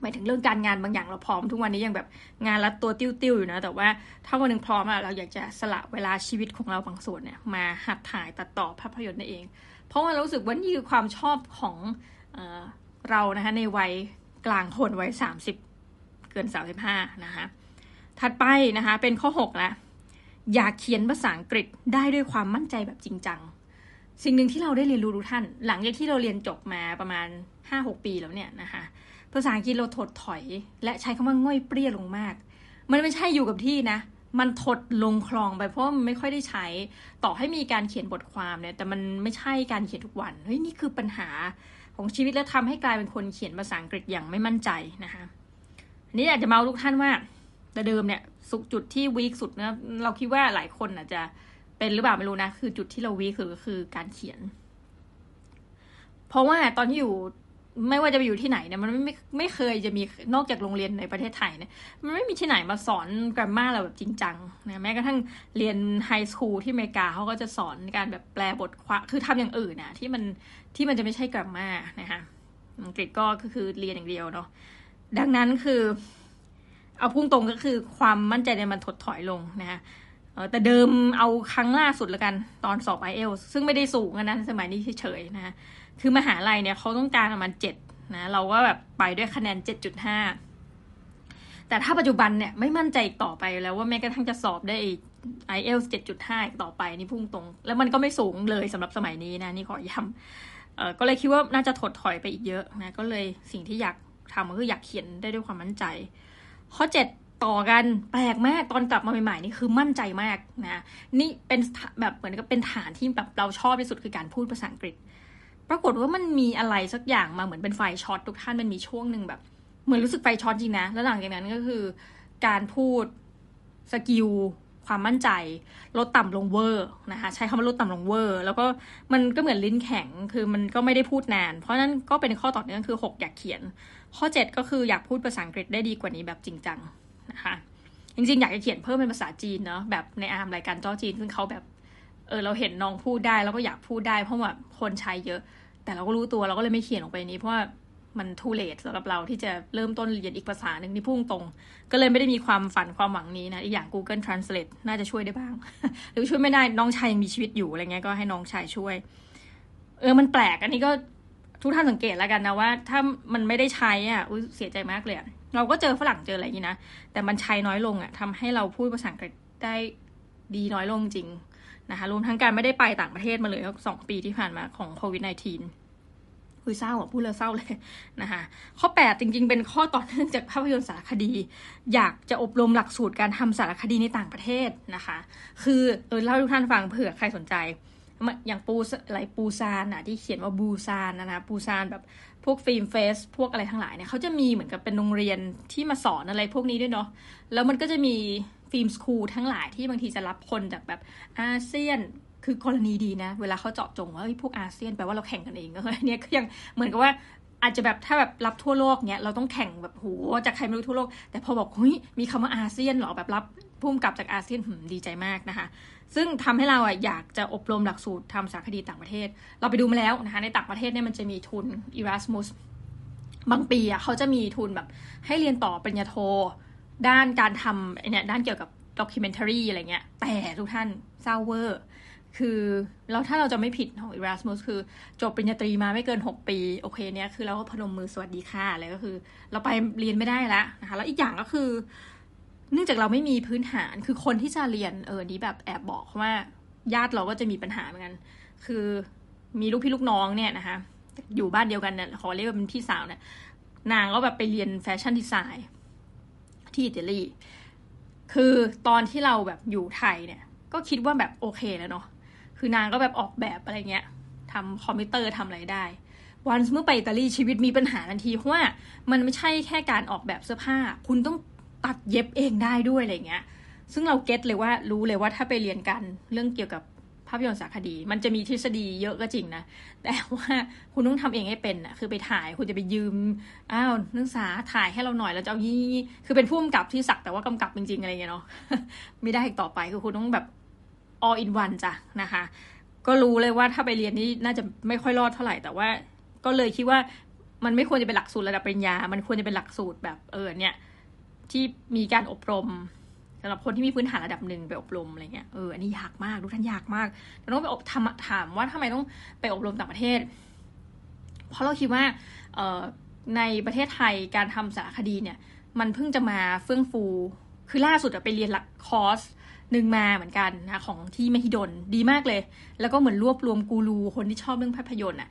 หมายถึงเรื่องการงานบางอย่างเราพร้อมทุกวันนี้ยังแบบงานรัดตัวติ้วๆอยู่นะ แต่ว่าถ้าวันหนึ่งพร้อมอะเราอยากจะสละเวลาชีวิตของเราบางส่วนเนี่ยมาหัดถ่ายตัดต่อภาพยนตร์นั่นเอง เพราะว่าเรารู้สึกว่านี่คือความชอบของเออเรานะคะในวัยกลางคนวัยสามสิบเกินสามสิบห้านะคะถัดไปนะคะเป็นข้อหกแล้วอยากเขียนภาษาอังกฤษได้ด้วยความมั่นใจแบบจริงจัง สิ่งหนึ่งที่เราได้เรียนรู้ทุกท่าน หลังจากที่เราเรียนจบมาประมาณห้าหกปีแล้วเนี่ยนะคะภาษาอังกฤษเราถดถอย และใช้คำว่าง่อยเปรี้ยลงมาก มันไม่ใช่อยู่กับที่นะ มันถดลงคลองไปเพราะมันไม่ค่อยได้ใช้ ต่อให้มีการเขียนบทความเนี่ย แต่มันไม่ใช่การเขียนทุกวัน เฮ้ยนี่คือปัญหาของชีวิตและทำให้กลายเป็นคนเขียนภาษาอังกฤษอย่างไม่มั่นใจนะคะอันนี้อยากจะเมาทุกท่านว่า แต่เดิมเนี่ยสุจุดที่วีคสุดนะเราคิดว่าหลายคนอาจจะ เป็นหรือเปล่าไม่รู้นะ คือจุดที่เราวีคือคือการเขียน เพราะว่าตอนที่อยู่ไม่ว่าจะไปอยู่ที่ไหนเนี่ยมันไม่ไม่เคยจะมีนอกจากโรงเรียนในประเทศไทยเนี่ยมันไม่มีที่ไหนมาสอนกราฟมาเราแบบจริงจังนะแม้กระทั่งเรียนไฮสคูลที่อเมริกาเขาก็จะสอนการแบบแปลบทความคือทำอย่างอื่นนะที่มันที่มันจะไม่ใช่กราฟมานะคะอังกฤษก็คือเรียนอย่างเดียวเนาะดังนั้นคือ เอาพุ่งตรงก็คือความมั่นใจในมันถดถอยลงนะคะ แต่เดิมเอาครั้งล่าสุดล้วกันตอนสอบไอเอลซึ่งไม่ได้สูงนะสมัยนี้เฉยๆนะคือมหาลัยเนี่ยเขาต้องการประมาณเจ็ดนะเราก็แบบไปด้วยคะแนนเจ็ดจุดห้าแต่ถ้าปัจจุบันเนี่ยไม่มั่นใจต่อไปแล้วว่าแม้กระทั่งจะสอบได้ไอเอลเจ็ดจุดห้าต่อไปนี่พุ่งตรง แล้วมันก็ไม่สูงเลยสำหรับสมัยนี้นะนี่ขอย้ำก็เลยคิดว่าน่าจะถดถอยไปอีกเยอะนะก็เลยสิ่งที่อยากทำก็คืออยากเขียนได้ด้วยความมั่นใจ ข้อเจ็ด ต่อกันแปลกมากตอนกลับมาใหม่ๆนี่คือมั่นใจมากนะนี่เป็นแบบเหมือนกับเป็นฐานที่แบบเราชอบที่สุดคือการพูดภาษาอังกฤษ ปรากฏว่ามันมีอะไรสักอย่างมาเหมือนเป็นไฟช็อตทุกท่านมันมีช่วงหนึ่งแบบ เหมือนรู้สึกไฟช็อตจริงนะ แล้วหลังจากนั้นก็คือการพูด skill ความมั่นใจลดต่ำลงเวอร์นะคะใช้คำว่าลดต่ำลงเวอร์ แล้วก็มันก็เหมือนลิ้นแข็งคือมันก็ไม่ได้พูดนาน เพราะนั้นก็เป็นข้อต่อเนื่องคือ 6 อยากเขียน ข้อ 7 ก็คืออยากพูดภาษาอังกฤษได้ดีกว่านี้แบบจริงจัง นะคะจริงๆ อยากจะเขียนเพิ่มเป็นภาษาจีนเนาะแบบนายอาร์มรายการจ้อจีนซึ่งเขาแบบเออเราเห็นน้องพูดได้แล้วก็อยากพูดได้เพราะว่าคนใช้เยอะ แต่เราก็รู้ตัวเราก็เลยไม่เขียนออกไปนี้เพราะว่ามัน too late สำหรับเราที่จะเริ่มต้นเรียนอีกภาษาหนึ่งที่พุ่งตรง ก็เลยไม่ได้มีความฝันความหวังนี้นะอีกอย่าง Google Translate น่าจะช่วยได้บ้าง หรือช่วยไม่ได้น้องชายยังมีชีวิตอยู่อะไรเงี้ยก็ให้น้องชายช่วย เออมันแปลกอันนี้ก็ทุกท่านสังเกตแล้วกันนะว่า ถ้ามันไม่ได้ใช้อะอุ้ยเสียใจมากเลย เราก็เจอฝรั่งเจออะไรอย่างนี้นะ แต่มันใช้น้อยลงอะทำให้เราพูดภาษาอังกฤษได้ดีน้อยลงจริงนะคะรวมทั้งการไม่ได้ไปต่างประเทศมาเลยสองปีที่ผ่านมาของโควิด -19 คุยเศร้าอะพูดแล้วเศร้าเลยนะคะข้อ 8 จริงๆ เป็นข้อต่อเนื่องจากภาพยนตร์สารคดี อยากจะอบรมหลักสูตรการทำสารคดีในต่างประเทศนะคะ คือเออเล่าทุกท่านฟังเผื่อใครสนใจ อย่างปูอะไรปูซานอะที่เขียนว่าบูซานนะนะปูซานแบบพวกฟิล์มเฟสพวกอะไรทั้งหลายเนี่ยเขาจะมีเหมือนกับเป็นโรงเรียนที่มาสอนอะไรพวกนี้ด้วยเนาะแล้วมันก็จะมีฟิล์มสคูลทั้งหลายที่บางทีจะรับคนจากแบบอาเซียนคือกรณีดีนะ เวลาเขาเจาะจงว่าพวกอาเซียนแปลว่าเราแข่งกันเองก็เนี้ยก็ยังเหมือนกับว่าอาจจะแบบถ้าแบบรับทั่วโลกเนี้ยเราต้องแข่งแบบโหจากใครไม่รู้ทั่วโลก แต่พอบอกเฮ้ยมีคำว่าอาเซียนหรอแบบรับพุ่มกับจากอาเซียนดีใจมากนะคะ ซึ่งทำให้เราอะอยากจะอบรมหลักสูตรทำสารคดีต่างประเทศ เราไปดูมาแล้วนะคะในต่างประเทศเนี่ยมันจะมีทุน Erasmus บางปีอะเขาจะมีทุนแบบให้เรียนต่อปริญญาโท ด้านการทำเนี่ยด้านเกี่ยวกับด็อกิเมนทารีอะไรเงี้ย แต่ทุกท่านเศร้าเวอร์ คือเราถ้าเราจำไม่ผิดของ Erasmus คือจบปริญญาตรีมาไม่เกิน 6 ปี โอเคเนี่ยคือเราก็พนมมือสวัสดีค่ะอะไรก็คือ เราไปเรียนไม่ได้แล้วนะคะแล้วอีกอย่างก็คือ เนื่องจากเราไม่มีพื้นฐานคือคนที่จะเรียนเออนี้แบบแอบบอกว่าญาติเราก็จะมีปัญหาเหมือนกัน คือมีลูกพี่ลูกน้องเนี่ยนะคะอยู่บ้านเดียวกันเนี่ยขอเรียกว่าเป็นพี่สาวเนี่ยนางก็แบบไปเรียน fashion designที่อิตาลีคือตอนที่เราแบบอยู่ไทยเนี่ย ก็คิดว่าแบบโอเคแล้วเนาะคือนางก็แบบออกแบบอะไรเงี้ยทำคอมพิวเตอร์ทำอะไรได้ วันเมื่อไปอิตาลีชีวิตมีปัญหาทันทีเพราะว่ามันไม่ใช่แค่การออกแบบเสื้อผ้า คุณต้อง ตัดเย็บเองได้ด้วยอะไรเงี้ย ซึ่งเรา get เลยว่ารู้เลยว่าถ้าไปเรียนกันเรื่องเกี่ยวกับภาพยนตร์สารคดี มันจะมีทฤษฎีเยอะก็จริงนะ แต่ว่าคุณต้องทำเองให้เป็นอะคือไปถ่ายคุณจะไปยืม อ้าวนักศึกษาถ่ายให้เราหน่อยแล้วจะเอายี่คือเป็นผู้กำกับที่สักแต่ว่ากำกับจริงๆอะไรเงี้ยเนาะ ไม่ได้อีกต่อไปคือคุณต้องแบบ all in one จ้ะนะคะ ก็รู้เลยว่าถ้าไปเรียนนี่น่าจะไม่ค่อยรอดเท่าไหร่ แต่ว่าก็เลยคิดว่ามันไม่ควรจะเป็นหลักสูตรระดับปริญญา มันควรจะเป็นหลักสูตรแบบเออเนี่ย ที่มีการอบรมสำหรับคนที่มีพื้นฐานระดับหนึ่งไปอบรมอะไรเงี้ยเอออันนี้ยากมากทุกท่านยากมากต่ต้องไปอบทำถามว่าทำไมต้องไปอบรมต่างประเทศ เพราะเราคิดว่าเออในประเทศไทยการทำสารคดีเนี่ย มันเพิ่งจะมาเฟื่องฟู คือล่าสุดไปเรียนหลักคอร์สหนึ่งมาเหมือนกันนะของที่มหิดลดีมากเลย แล้วก็เหมือนรวบรวมกูรูคนที่ชอบเรื่องภาพยนตร์อะ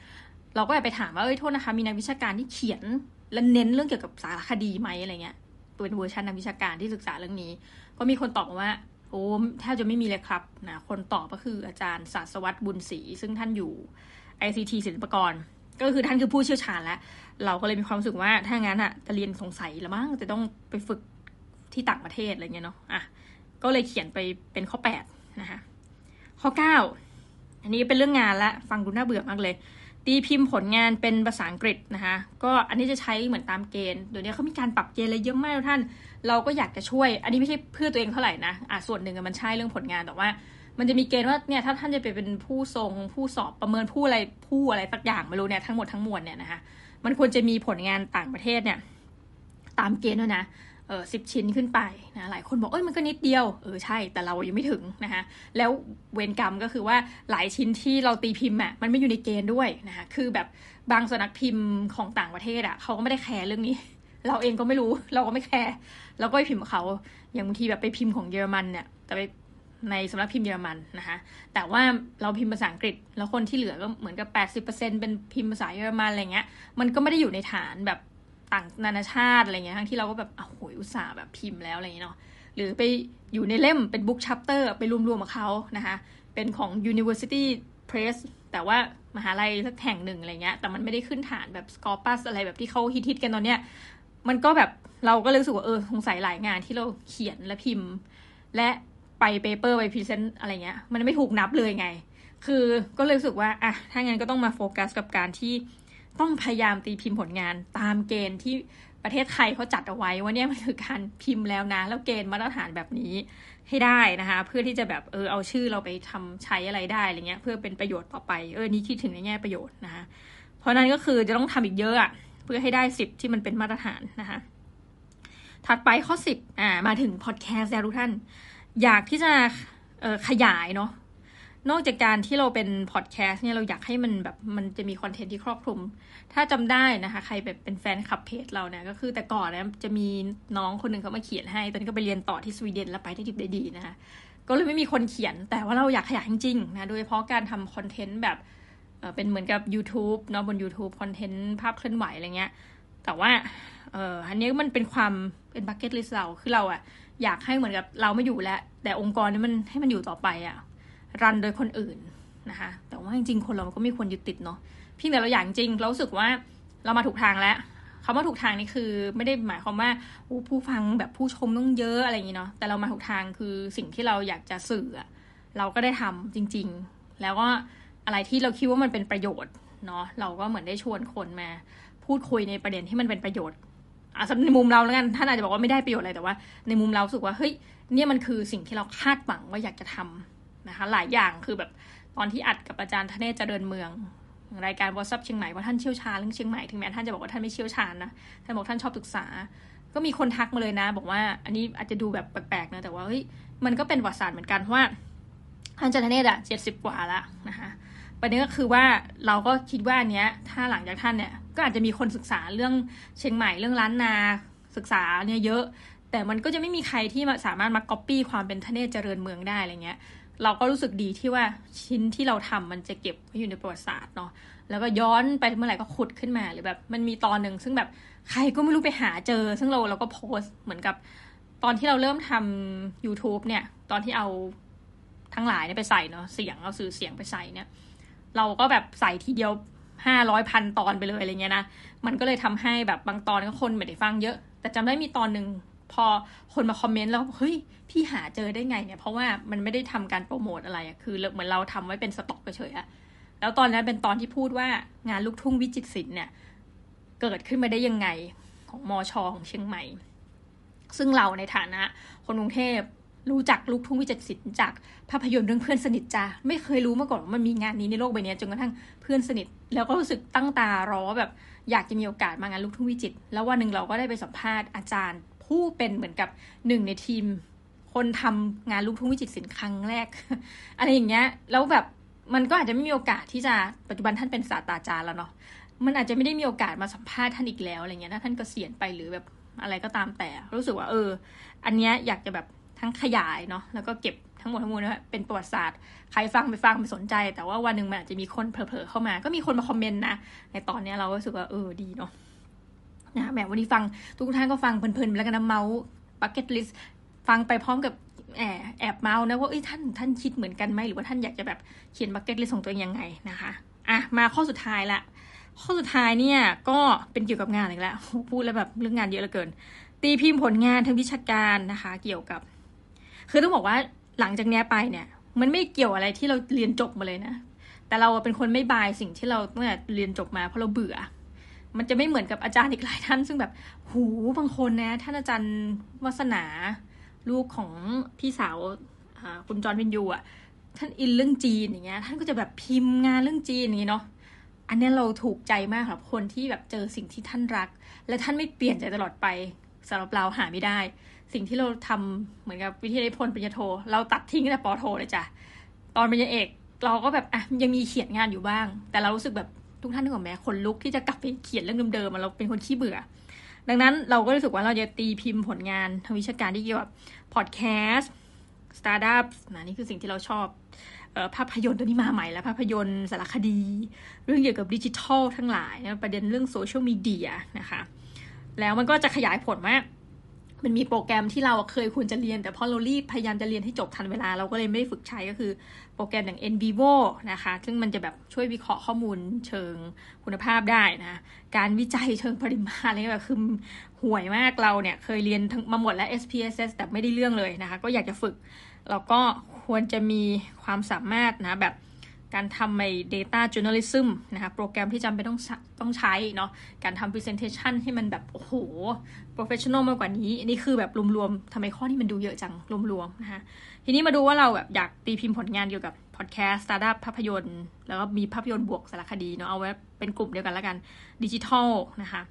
เราก็ไปถามว่าเอ้ยโทษนะคะมีนักวิชาการที่เขียนและเน้นเรื่องเกี่ยวกับสารคดีไหมอะไรเงี้ย เป็นเวอร์ชันนักวิชาการที่ศึกษาเรื่องนี้ ก็มีคนตอบมาว่า โอ้แทบจะไม่มีเลยครับนะคนตอบก็คืออาจารย์ศาสวัตรบุญศรีซึ่งท่านอยู่ ICT ศิลปกร ก็คือท่านคือผู้เชี่ยวชาญแล้ว เราก็เลยมีความรู้สึกว่าถ้างั้นอะจะเรียนสงสัยล้วมั้งจะต้องไปฝึกที่ต่างประเทศอะไรเงี้ยเนาะอะก็เลยเขียนไปเป็นข้อ 8 นะคะข้อ 9 อันนี้เป็นเรื่องงานละฟังดูน่าเบื่อมากเลย ตีพิมพ์ผลงานเป็นภาษาอังกฤษนะคะ ก็อันนี้จะใช้เหมือนตามเกณฑ์เดี๋ยวนี้เขามีการปรับเกณฑ์อะไรเยอะมากท่าน เราก็อยากจะช่วย อันนี้ไม่ใช่เพื่อตัวเองเท่าไหร่นะอะส่วนหนึ่งมันใช่เรื่องผลงานแต่ว่า มันจะมีเกณฑ์ว่าเนี่ยถ้าท่านจะไปเป็นผู้ทรงผู้สอบประเมินผู้อะไรผู้อะไรสักอย่างไม่รู้เนี่ยทั้งหมดทั้งมวลเนี่ยนะคะมันควรจะมีผลงานต่างประเทศเนี่ยตามเกณฑ์ด้วยนะ เออสิบชิ้นขึ้นไปนะหลายคนบอกเอ้ยมันก็นิดเดียวเออใช่แต่เรายังไม่ถึงนะคะแล้วเวรกรรมก็คือว่าหลายชิ้นที่เราตีพิมพ์อะมันไม่อยู่ในเกณฑ์ด้วยนะคะคือแบบบางสนักพิมพ์ของต่างประเทศอะเขาก็ไม่ได้แคร์เรื่องนี้ เราเองก็ไม่รู้เราก็ไม่แคร์เราก็ไปพิมพ์เขาอย่างบางทีแบบไปพิมพ์ของเยอรมันเนี่ยแต่ไปในสำนักพิมพ์เยอรมันนะคะแต่ว่าเราพิมพ์ภาษาอังกฤษ แล้วคนที่เหลือก็เหมือนกับแปดสิบเปอร์เซ็นต์เป็นพิมพ์ภาษาเยอรมันอะไรเงี้ยมันก็ไม่ได้อยู่ในฐานแบบ ต่างนานาชาติอะไรเงี้ยทั้งที่เราก็แบบอ้าวโหอุตส่าห์แบบพิมพ์แล้วอะไรเงี้ยเนาะหรือไปอยู่ในเล่มเป็น book chapter ไปรวมๆกับเขานะคะ เป็นของ University Press แต่ว่ามหาลัยสักแห่งหนึ่งอะไรเงี้ย แต่มันไม่ได้ขึ้นฐานแบบ Scopus อะไรแบบที่เขาฮิตๆกันตอนเนี้ย มันก็แบบเราก็เลยรู้สึกว่าเออสงสัยหลายงานที่เราเขียนและพิมพ์ และไป paper ไป present อะไรเงี้ย มันไม่ถูกนับเลยไง คือก็เลยรู้สึกว่าอะถ้างั้นก็ต้องมาโฟกัสกับการที่ ต้องพยายามตีพิมพ์ผลงานตามเกณฑ์ที่ประเทศไทยเขาจัดเอาไว้ว่าเนี่ยมันคือการพิมพ์แล้วนะ แล้วเกณฑ์มาตรฐานแบบนี้ให้ได้นะคะ เพื่อที่จะแบบเออเอาชื่อเราไปทำใช้อะไรได้อะไรเงี้ย เพื่อเป็นประโยชน์ต่อไปเออนี่คิดถึงในแง่ประโยชน์นะคะเพราะนั้นก็คือจะต้องทำอีกเยอะอะเพื่อให้ได้สิบที่มันเป็นมาตรฐานนะคะถัดไปข้อสิบอ่ามาถึงพอดแคสต์แล้วทุกท่าน อยากที่จะขยายเนาะ นอกจากการที่เราเป็นพอดแคสต์เนี่ยเราอยากให้มันแบบมันจะมีคอนเทนต์ที่ครอบคลุม ถ้าจำได้นะคะ ใครแบบเป็นแฟนคลับเพจเราเนี่ยก็คือแต่ก่อนนะจะมีน้องคนหนึ่งเขามาเขียนให้ ตอนนี้ก็ไปเรียนต่อที่สวีเดนแล้วไปได้ดีได้ดีนะคะ ก็เลยไม่มีคนเขียน แต่ว่าเราอยากขยายจริงๆนะ โดยเฉพาะการทำคอนเทนต์แบบเป็นเหมือนกับ YouTube เนาะบน YouTube คอนเทนต์ภาพเคลื่อนไหวอะไรเงี้ย แต่ว่าเอออันนี้มันเป็นความเป็นบักเก็ตลิสเราคือเราอะอยากให้เหมือนกับเราไม่อยู่แล้ว แต่องค์กรนี้มันให้มันอยู่ต่อไปอะ รันโดยคนอื่นนะคะแต่ว่าจริงๆ คนเราก็ไม่ควรยึดติดเนาะเพียงแต่เราอยากจริงเราสึกว่าเรามาถูกทางแล้วคาว่าถูกทางนี่คือไม่ได้หมายความว่าผู้ฟังแบบผู้ชมต้องเยอะอะไรอย่างนี้เนาะแต่เรามาถูกทางคือสิ่งที่เราอยากจะสื่อเราก็ได้ทำจริง ๆ แล้วก็อะไรที่เราคิดว่ามันเป็นประโยชน์เนาะเราก็เหมือนได้ชวนคนมา พูดคุยในประเด็นที่มันเป็นประโยชน์อะในมุมเราแล้วกันท่านอาจจะบอกว่าไม่ได้ประโยชน์อะไรแต่ว่า ในมุมเราสึกว่าเฮ้ยเนี่ยมันคือสิ่งที่เราคาดหวังว่าอยากจะทำ นะคะ หลายอย่างคือแบบตอนที่อัดกับอาจารย์ธเนศเจริญเมือง รายการวอทซับเชียงใหม่ว่าท่านเชี่ยวชาญเรื่องเชียงใหม่ถึงแม้ท่านจะบอกว่าท่านไม่เชี่ยวชาญนะท่านบอกท่านชอบศึกษา ก็มีคนทักมาเลยนะ บอกว่าอันนี้อาจจะดูแบบแปลกๆนะแต่ว่าเฮ้ยมันก็เป็นวัติศาสตร์เหมือนกันเพราะว่าท่านจันทเนศอะเจ็ดสิบกว่าละนะคะประเด็นก็คือว่าเราก็คิดว่าอันเนี้ยถ้าหลังจากท่านเนี่ยก็อาจจะมีคนศึกษาเรื่องเชียงใหม่เรื่องล้านนาศึกษาเนี่ยเยอะ แต่มันก็จะไม่มีใครที่มาสามารถมาก๊อปปี้ความเป็นทเนศเจริญเมืองได้อะไรเงี้ย เราก็รู้สึกดีที่ว่าชิ้นที่เราทำมันจะเก็บไว้อยู่ในประวัติศาสตร์เนาะแล้วก็ย้อนไปเมื่อไหร่ก็ขุดขึ้นมาหรือแบบมันมีตอนหนึ่งซึ่งแบบใครก็ไม่รู้ไปหาเจอ ซึ่งเราเราก็โพสเหมือนกับ ตอนที่เราเริ่มทำ YouTube เนี่ย ตอนที่เอาทั้งหลายเนี่ยไปใส่เนาะเสียงเอาสื่อเสียงไปใส่เนี่ย เราก็แบบใส่ทีเดียวห้าร้อยพันตอนไปเลยอะไรเงี้ยนะมันก็เลยทำให้แบบบางตอนก็คนไม่ได้ฟังเยอะ แต่จำได้มีตอนหนึ่ง พอคนมาคอมเมนต์แล้วเฮ้ยพี่หาเจอได้ไงเนี่ย เพราะว่ามันไม่ได้ทำการโปรโมทอะไรอะคือเหมือนเราทำไว้เป็นสต็อกเฉยอะแล้วตอนนั้นเป็นตอนที่พูดว่างานลูกทุ่งวิจิตรศิลป์เนี่ย เกิดขึ้นมาได้ยังไงของมอชอของเชียงใหม่ ซึ่งเราในฐานะ คนกรุงเทพรู้จักลูกทุ่งวิจิตรศิลป์จากภาพยนตร์เรื่องเพื่อนสนิทจ้าไม่เคยรู้มาก่อนว่ามันมีงานนี้ในโลกใบนี้จนกระทั่งเพื่อนสนิท แล้วก็รู้สึกตั้งตารอแบบอยากจะมีโอกาสมางานลูกทุ่งวิจิตรแล้ววันหนึ่งเราก็ได้ไปสัมภาษณ์อาจารย์ ผู้เป็นเหมือนกับหนึ่งในทีม คนทำงานลูกทุ่งวิจิตรศิลป์ครั้งแรก อะไรอย่างเงี้ย แล้วแบบมันก็อาจจะไม่มีโอกาสที่จะปัจจุบันท่านเป็นศาสตราจารย์แล้วเนาะมันอาจจะไม่ได้มีโอกาสมาสัมภาษณ์ท่านอีกแล้วอะไรเงี้ยถ้าท่านกเกษียณไปหรือแบบอะไรก็ตามแต่ รู้สึกว่าเออ อันเนี้ยอยากจะแบบทั้งขยายเนาะแล้วก็เก็บทั้งหมดทั้งมวลนะเป็นประวัติศาสตร์ใครฟังไปฟังไปสนใจ แต่ว่าวันหนึ่งมันอาจจะมีคนเผลอๆเข้ามา ก็มีคนมาคอมเมนต์นะในตอนเนี้ยเราก็รู้สึกว่าเออดีเนาะ นะแหมวันนี้ฟังทุกท่านก็ฟังเพลินๆแล้วกันนะเมาท์ bucket list ฟังไปพร้อมกับแอบแอบเมาท์นะว่าเอ้ยท่านท่านคิดเหมือนกันไหมหรือว่าท่านอยากจะแบบเขียน bucket list ของตัวเองยังไงนะคะอะมาข้อสุดท้ายละข้อสุดท้ายเนี่ยก็เป็นเกี่ยวกับงานอีกแล้วพูดแล้วแบบเรื่องงานเยอะเหลือเกิน ตีพิมพ์ผลงานทางวิชาการนะคะ เกี่ยวกับ คือต้องบอกว่าหลังจากนี้ไปเนี่ย มันไม่เกี่ยวอะไรที่เราเรียนจบมาเลยนะ แต่เราเป็นคนไม่บายสิ่งที่เราเมื่อเรียนจบมาเพราะเราเบื่อ มันจะไม่เหมือนกับอาจารย์อีกหลายท่าน ซึ่งแบบหูบางคนนะท่านอาจารย์วัสนาลูกของพี่สาวคุณจอร์นวินยูอะท่านอินเรื่องจีนอย่างเงี้ยท่านก็จะแบบพิมพ์งานเรื่องจีนอย่างนี้เนาะอันนี้เราถูกใจมากครับคนที่แบบเจอสิ่งที่ท่านรัก และท่านไม่เปลี่ยนใจตลอดไปสำหรับเราหาไม่ได้ สิ่งที่เราทำเหมือนกับวิทยาลัยพลปริญญาโท เราตัดทิ้งตั้งแต่ปอโทเลยจ้ะตอนปริญญาเอก เราก็แบบอะยังมีเขียนงานอยู่บ้าง แต่เรารู้สึกแบบ ทุกท่านนึกออกไหมขนลุกที่จะกลับไปเขียนเรื่องเดิมๆเราเป็นคนขี้เบื่อ ดังนั้นเราก็รู้สึกว่าเราจะตีพิมพ์ผลงานทางวิชาการที่เกี่ยวกับพอดแคสต์สตาร์ทอัพนะนี่คือสิ่งที่เราชอบภาพยนตร์ตัวนี้มาใหม่แล้ว ภาพยนตร์สารคดี เรื่องเกี่ยวกับดิจิทัลทั้งหลายนะประเด็นเรื่องโซเชียลมีเดียนะคะ แล้วมันก็จะขยายผลว่า มันมีโปรแกรมที่เราเคยควรจะเรียน แต่พอเรารีบพยายามจะเรียนให้จบทันเวลา เราก็เลยไม่ได้ฝึกใช้ก็คือโปรแกรมอย่าง NVivo นะคะ ซึ่งมันจะแบบช่วยวิเคราะห์ข้อมูลเชิงคุณภาพได้นะ การวิจัยเชิงปริมาณอะไรแบบคือห่วยมากเราเนี่ยเคยเรียนทั้งมาหมดแล้ว SPSS แต่ไม่ได้เรื่องเลยนะคะ ก็อยากจะฝึกเราก็ควรจะมีความสามารถนะแบบ การทำใน data journalism นะคะโปรแกรมที่จำเป็นต้องต้องใช้เนาะการทำ presentation ให้มันแบบ โอ้โห professional มากกว่านี้อนี่คือแบบรวมๆทำไมข้อนี้มันดูเยอะจัง รวมๆนะคะทีนี้มาดูว่าเราแบบอยากตีพิมพ์ผลงานเกี่ยวกับ podcast startup ภาพยนตร์ แล้วก็มีภาพยนตร์บวกสารคดีเนาะเอาไว้เป็นกลุ่มเดียวกันแล้วกันดิจิทัลนะคะ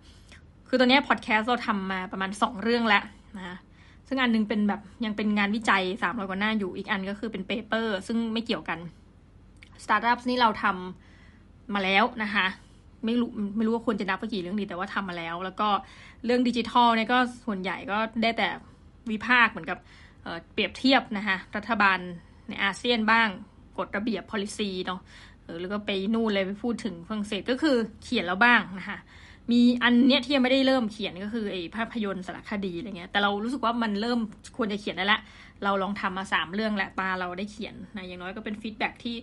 คือตอนนี้พอดแคสต์เราทำมาประมาณ 2 เรื่องแล้วนะคะซึ่งอันนึงเป็นแบบยังเป็นงานวิจัย300กว่าหน้าอยู่อีกอันก็คือเป็นเปเปอร์ซึ่งไม่เกี่ยวกัน สตาร์ทอัพนี่เราทำมาแล้วนะคะ ไม่รู้ไม่รู้ว่าควรจะนับไปกี่เรื่องดีแต่ว่าทำมาแล้ว แล้วก็เรื่องดิจิทัลเนี่ยก็ส่วนใหญ่ก็ได้แต่วิพากษ์เหมือนกับเปรียบเทียบนะคะรัฐบาลในอาเซียนบ้างกฎระเบียบ policy เนาะหรือก็ไปนู่นเลยไปพูดถึงฝรั่งเศสก็คือเขียนแล้วบ้างนะคะมีอันเนี้ยที่ยังไม่ได้เริ่มเขียนก็คือไอ้ภาพยนตร์สารคดีอะไรเงี้ย แต่เรารู้สึกว่ามันเริ่มควรจะเขียนได้ละ เราลองทำมาสามเรื่องแหละตาเราได้เขียนนะอย่างน้อยก็เป็นฟีดแบ็ที่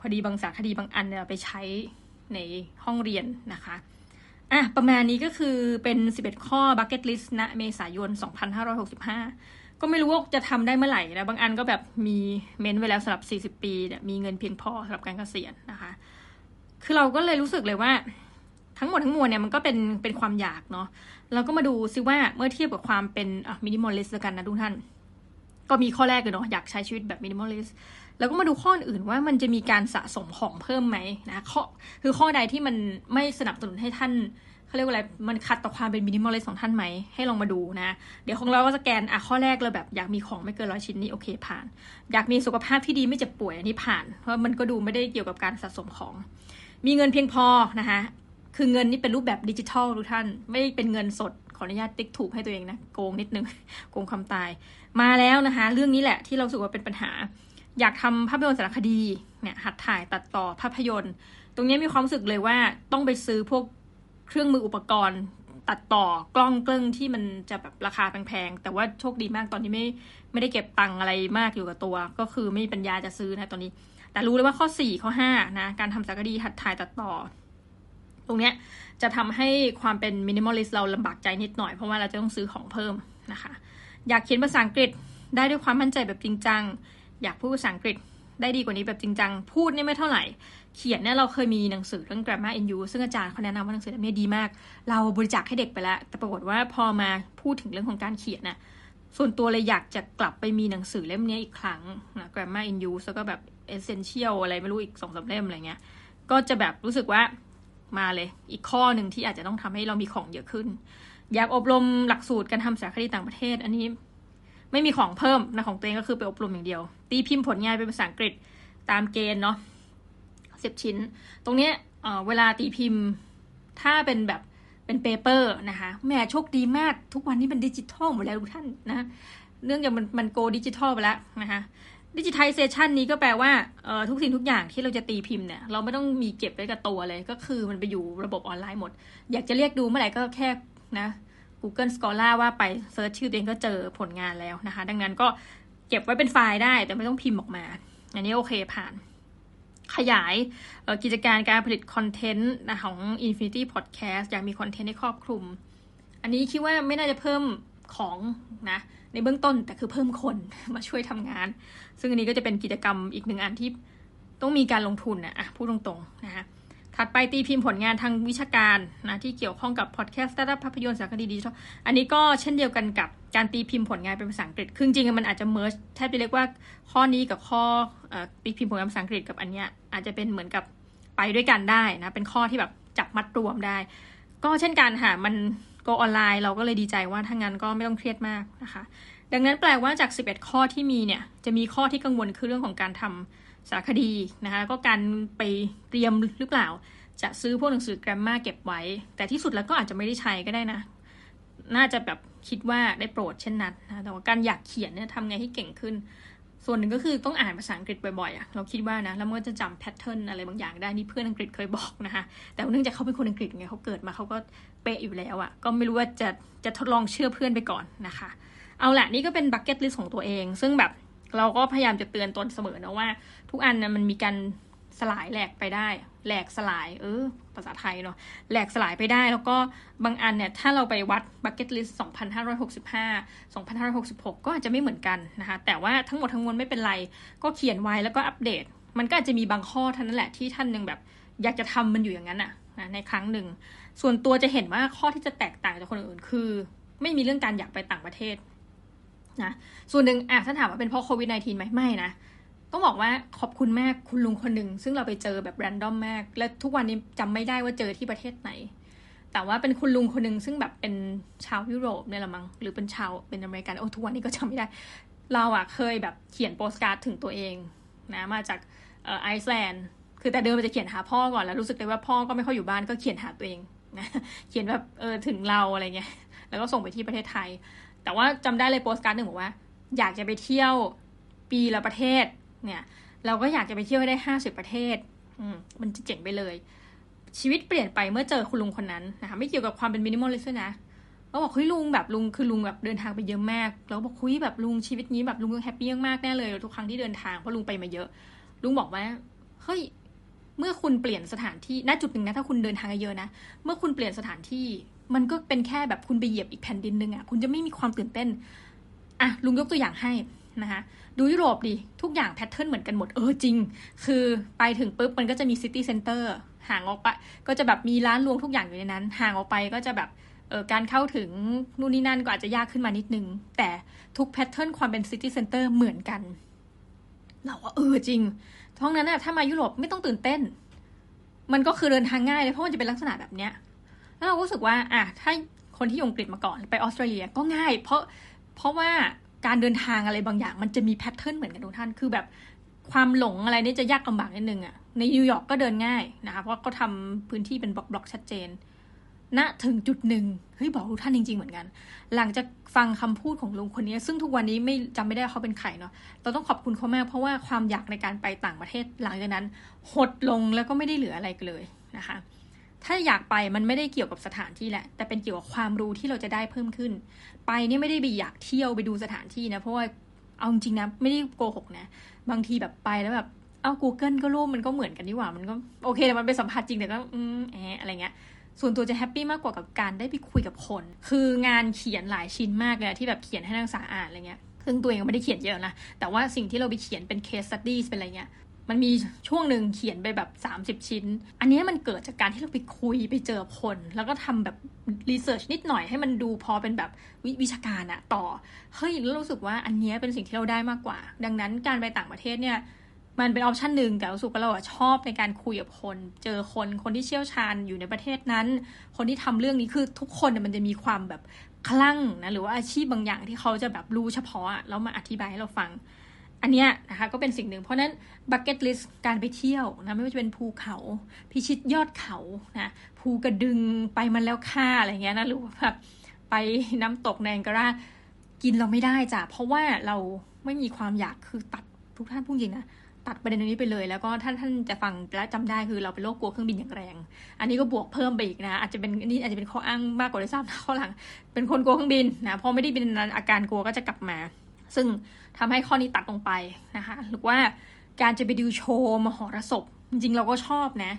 พอดีบางสารคดีบางอันเนี่ยไปใช้ในห้องเรียนนะคะ อะ ประมาณนี้ก็คือเป็น 11 ข้อ bucket list ณเมษายน 2565 ก็ไม่รู้ว่าจะทำได้เมื่อไหร่นะบางอันก็แบบมีเม้นไว้แล้วสำหรับ 40 ปีเนี่ยมีเงินเพียงพอสำหรับการเกษียณนะคะ คือเราก็เลยรู้สึกเลยว่าทั้งหมดทั้งมวลเนี่ยมันก็เป็นเป็นความอยากเนาะเราก็มาดูซิว่าเมื่อเทียบกับความเป็น minimalist กันนะทุกท่าน ก็มีข้อแรกเลยเนาะอยากใช้ชีวิตแบบ minimalist แล้วก็มาดูข้ออื่นว่ามันจะมีการสะสมของเพิ่มไหมนะข้อคือข้อใดที่มันไม่สนับสนุนให้ท่านเขาเรียกว่าอะไร มันขัดต่อความเป็น minimalist ของท่านไหม ให้ลองมาดูนะ เดี๋ยวของเราก็สแกน อะข้อแรกเราแบบอยากมีของไม่เกินร้อยชิ้นนี่โอเคผ่าน อยากมีสุขภาพที่ดีไม่เจ็บป่วยอันนี้ผ่าน เพราะมันก็ดูไม่ได้เกี่ยวกับการสะสมของ มีเงินเพียงพอนะคะคือเงินนี่เป็นรูปแบบดิจิทัลทุกท่าน ไม่เป็นเงินสดขออนุญาตติ๊กถูกให้ตัวเองนะ โกงนิดนึง โกงคำตาย มาแล้วนะคะ เรื่องนี้แหละที่เราสึกว่าเป็นปัญหา อยากทำภาพยนตร์สารคดีเนี่ยหัดถ่ายตัดต่อภาพยนตร์ ตรงนี้มีความรู้สึกเลยว่าต้องไปซื้อพวกเครื่องมืออุปกรณ์ตัดต่อกล้องเกล้องที่มันจะแบบราคาแพงๆแต่ว่าโชคดีมากตอนนี้ไม่ไม่ได้เก็บตังอะไรมากอยู่กับตัว ก็คือไม่มีปัญญาจะซื้อนะตอนนี้ แต่รู้เลยว่าข้อ 4 ข้อ5นะการทำสารคดีหัดถ่ายตัดต่อ ตรงเนี้ยจะทำให้ความเป็นมินิมอลลิสเราลำบากใจนิดหน่อยเพราะว่าเราจะต้องซื้อของเพิ่มนะคะ อยากเขียนภาษาอังกฤษได้ด้วยความมั่นใจแบบจริงจัง อยากพูดภาษาอังกฤษได้ดีกว่านี้แบบจริงจัง พูดนี่ไม่เท่าไหร่ เขียนเนี่ยเราเคยมีหนังสือเรื่อง grammar in use ซึ่งอาจารย์เขาแนะนำว่าหนังสือเล่มนี้ดีมาก เราบริจาคให้เด็กไปแล้ว แต่ปรากฏว่าพอมาพูดถึงเรื่องของการเขียนน่ะ ส่วนตัวเลยอยากจะกลับไปมีหนังสือเล่มนี้อีกครั้งนะ grammar in use แล้วก็แบบ essential อะไรไม่รู้อีกสองสาเล่มอะไรเงี้ย ก็จะแบบรู้สึกว่ามาเลย อีกข้อหนึ่งที่อาจจะต้องทำให้เรามีของเยอะขึ้น อยากอบรมหลักสูตรการทำสารคดีต่างประเทศ อันนี้ ไม่มีของเพิ่มนะของตัวเองก็คือไปอบรมอย่างเดียว ตีพิมพ์ผลงานเป็นภาษาอังกฤษตามเกณฑ์เนาะสิบชิ้น ตรงเนี้ยเเวลาตีพิมพ์ถ้าเป็นแบบเป็น paper นะคะแหมโชคดีมาก ทุกวันนี้เป็นดิจิทัลหมดแล้วทุกท่านนะเนื่องจากมันมัน go digital ไปแล้วนะคะ digitalization นี้ก็แปลว่าทุกสิ่งทุกอย่างที่เราจะตีพิมพ์เนี่ยเราไม่ต้องมีเก็บไว้กับตัวเลย ก็คือมันไปอยู่ระบบออนไลน์หมด อยากจะเรียกดูเมื่อไหร่ก็แค่นะ Google Scholar ว่าไป search ชื่อตัวเองก็เจอผลงานแล้วนะคะ ดังนั้นก็เก็บไว้เป็นไฟล์ได้แต่ไม่ต้องพิมพ์ออกมา อันนี้โอเคผ่าน ขยายกิจการการผลิตคอนเทนต์ของ Infinity Podcast อยากมีคอนเทนต์ให้ครอบคลุม อันนี้คิดว่าไม่น่าจะเพิ่มของนะในเบื้องต้นแต่คือเพิ่มคนมาช่วยทำงาน ซึ่งอันนี้ก็จะเป็นกิจกรรมอีกหนึ่งอันที่ต้องมีการลงทุนนะอะพูดตรงๆนะคะ ถัดไปตีพิมพ์ผลงานทางวิชาการนะที่เกี่ยวข้องกับพอดแคสต์สตาร์ทอัพภาพยนตร์สารคดีดิจิทัลอันนี้ก็เช่นเดียวกันกับการตีพิมพ์ผลงานเป็นภาษาอังกฤษคือจริงๆมันอาจจะ merge แทบจะเรียกว่าข้อนี้กับข้อตีพิมพ์ผลงานภาษาอังกฤษกับอันเนี้ยอาจจะเป็นเหมือนกับไปด้วยกันได้นะเป็นข้อที่แบบจับมัดรวมได้ ก็เช่นกันค่ะมันโกออนไลน์เราก็เลยดีใจว่าถ้างั้นก็ไม่ต้องเครียดมากนะคะ ดังนั้นแปลว่าจาก 11 ข้อที่มีเนี่ยจะมีข้อที่กังวลคือเรื่องของการทำ สารคดีนะคะก็การไปเตรียมหรือเปล่า จะซื้อพวกหนังสือแกรมมาเก็บไว้ แต่ที่สุดแล้วก็อาจจะไม่ได้ใช้ก็ได้นะ น่าจะแบบคิดว่าได้โปรดเช่นนั้นนะแต่ว่าการอยากเขียนเนี่ยทำไงให้เก่งขึ้น ส่วนหนึ่งก็คือต้องอ่านภาษาอังกฤษบ่อยๆอะเราคิดว่านะแล้วมันจะจำ pattern อะไรบางอย่างได้นี่เพื่อนอังกฤษเคยบอกนะคะแต่เนื่องจากเขาเป็นคนอังกฤษไงเขาเกิดมาเขาก็เป๊ะอยู่แล้วอะก็ไม่รู้ว่าจะจะทดลองเชื่อเพื่อนไปก่อนนะคะ เอาละนี่ก็เป็น bucket list ของตัวเอง ซึ่งแบบเราก็พยายามจะเตือนตนเสมอนะว่า ทุกอันนะมันมีการสลายแหลกไปได้ แหลกสลาย เออ ภาษาไทยเนาะ แหลกสลายไปได้ แล้วก็บางอันเนี่ย ถ้าเราไปวัด bucket list 2565 2566 ก็อาจจะไม่เหมือนกันนะคะ แต่ว่าทั้งหมดทั้งมวลไม่เป็นไร ก็เขียนไว้แล้วก็อัปเดต มันก็อาจจะมีบางข้อเท่านั้นแหละที่ท่านยังแบบ อยากจะทำมันอยู่อย่างนั้นอะนะในครั้งหนึ่ง ส่วนตัวจะเห็นว่าข้อที่จะแตกต่างจากคนอื่นคือ ไม่มีเรื่องการอยากไปต่างประเทศนะ ส่วนหนึ่งอะถ้าถามว่าเป็นเพราะโควิด -19 ไหมไม่นะ ต้องบอกว่าขอบคุณมากคุณลุงคนหนึ่งซึ่งเราไปเจอแบบ random มาก และทุกวันนี้จำไม่ได้ว่าเจอที่ประเทศไหน แต่ว่าเป็นคุณลุงคนหนึ่งซึ่งแบบเป็นชาวยุโรปเนี่ยละมั้งหรือเป็นชาวเป็นอเมริกันโอ้ทุกวันนี้ก็จำไม่ได้ เราอะเคยแบบเขียนโปสการ์ดถึงตัวเองนะมาจากไอซ์แลนด์คือแต่เดิมมันจะเขียนหาพ่อก่อนแล้วรู้สึกเลยว่าพ่อก็ไม่ค่อยอยู่บ้านก็เขียนหาตัวเองนะเขียนแบบเออถึงเราอะไรเงี้ยแล้วก็ส่งไปที่ประเทศไทย แต่ว่าจำได้เลยโปสการ์ดหนึ่งบอกว่า อยากจะไปเที่ยวปีละประเทศ เนี่ย เราก็อยากจะไปเที่ยวให้ได้ห้าสิบประเทศ อืมมันจะเจ๋งไปเลย ชีวิตเปลี่ยนไปเมื่อเจอคุณลุงคนนั้นนะคะไม่เกี่ยวกับความเป็น minimalist นะเราบอกเฮ้ยลุงแบบลุงคือลุงแบบเดินทางไปเยอะมากแล้วบอกเฮ้ยแบบลุงชีวิตนี้แบบลุง happy มากแน่เลยทุกครั้งที่เดินทางเพราะลุงไปมาเยอะ ลุงบอกว่าเฮ้ยเมื่อคุณเปลี่ยนสถานที่ณจุดหนึ่งนะถ้าคุณเดินทางเยอะนะเมื่อคุณเปลี่ยนสถานที่ มันก็เป็นแค่แบบคุณไปเหยียบอีกแผ่นดินหนึ่งอะ่ะคุณจะไม่มีความตื่นเต้นอะลุงยกตัวอย่างให้ นะคะดูยุโรปดิ ทุกอย่าง pattern เหมือนกันหมด เออจริง คือไปถึงปุ๊บมันก็จะมี city center ห่างออกไป ก็จะแบบมีร้านรวงทุกอย่างอยู่ในนั้น ห่างออกไปก็จะแบบเออการเข้าถึงนู่นนี่นั่นก็อาจจะยากขึ้นมานิดนึง แต่ทุก pattern ความเป็น city center เหมือนกัน เราว่าเออจริงท้องนั้นนะถ้ามายุโรปไม่ต้องตื่นเต้น มันก็คือเดินทางง่ายเลยเพราะมันจะเป็นลักษณะแบบเนี้ยแล้วเรารู้สึกว่าอะถ้าคนที่อยู่อังกฤษมาก่อนไปออสเตรเลียก็ง่าย เพราะเพราะว่า การเดินทางอะไรบางอย่าง มันจะมีแพทเทิร์นเหมือนกันทุกท่าน คือแบบความหลงอะไรนี่จะยากลำบากนิดนึงอะในนิวยอร์กก็เดินง่ายนะคะ เพราะเขาทาพื้นที่เป็นบล็อกๆชัดเจนณนะถึงจุดหนึ่งเฮ้ยบอกทุกท่านจริง ๆ เหมือนกัน หลังจากฟังคำพูดของลุงคนนี้ ซึ่งทุกวันนี้ไม่จำไม่ได้เขาเป็นใครเนาะเราต้องขอบคุณเขามากเพราะว่าความอยากในการไปต่างประเทศหลังจากนั้น หดลงแล้วก็ไม่ได้เหลืออะไรเลยนะคะ ถ้าอยากไปมันไม่ได้เกี่ยวกับสถานที่แหละ แต่เป็นเกี่ยวกับความรู้ที่เราจะได้เพิ่มขึ้น ไปนี่ไม่ได้ไปอยากเที่ยวไปดูสถานที่นะ เพราะว่าเอาจริงนะไม่ได้โกหกนะ บางทีแบบไปแล้วแบบเอา Google ก็รูปมันก็เหมือนกันนี่หว่ามันก็โอเคแต่มันเป็นสัมผัสจริงแต่ก็อืมแอะอะไรเงี้ยส่วนตัวจะแฮปปี้มากกว่ากับการได้ไปคุยกับคน คืองานเขียนหลายชิ้นมากเลยที่แบบเขียนให้นักศึกษาอ่านอะไรเงี้ยซึ่งตัวเองก็ไม่ได้เขียนเยอะนะ แต่ว่าสิ่งที่เราไปเขียนเป็น case studies เป็นอะไรเงี้ย มันมีช่วงหนึ่งเขียนไปแบบ 30 ชิ้น อันนี้มันเกิดจากการที่เราไปคุยไปเจอคน แล้วก็ทำแบบรีเสิร์ชนิดหน่อยให้มันดูพอเป็นแบบววิชาการอะต่อ เฮ้ยแล้วรู้สึกว่าอันนี้เป็นสิ่งที่เราได้มากกว่า ดังนั้นการไปต่างประเทศเนี่ยมันเป็นออปชันหนึ่งแต่รู้สึกว่าเราชอบในการคุยกับคน เจอคนคนที่เชี่ยวชาญอยู่ในประเทศนั้น คนที่ทำเรื่องนี้คือทุกคนเนี่ยมันจะมีความแบบคลั่งนะหรือว่าอาชีพบางอย่างที่เขาจะแบบรู้เฉพาะแล้วมาอธิบายให้เราฟัง อันเนี้ยนะคะก็เป็นสิ่งหนึ่งเพราะนั้น bucket list การไปเที่ยวนะไม่ว่าจะเป็นภูเขาพิชิตยอดเขานะภูกระดึงไปมันแล้วค่าอะไรเงี้ยนะหรือว่าแบบไปน้ำตกไนแอการากินเราไม่ได้จ้ะเพราะว่าเราไม่มีความอยากคือตัดทุกท่านพูดจริงนะตัดประเด็นนี้ไปเลย แล้วก็ท่านท่านจะฟังและจำได้คือเราเป็นโรคกลัวเครื่องบินอย่างแรง อันนี้ก็บวกเพิ่มไปอีกนะ อาจจะเป็นนี่อาจจะเป็นข้ออ้างมากกว่าที่ทราบข้อหลัง เป็นคนกลัวเครื่องบินนะพอไม่ได้เป็นอาการกลัวก็จะกลับมา ซึ่ง ทำให้ข้อนี้ตัดลงไปนะคะ หรือว่าการจะไปดูโชว์มหรสพ จริงๆเราก็ชอบนะ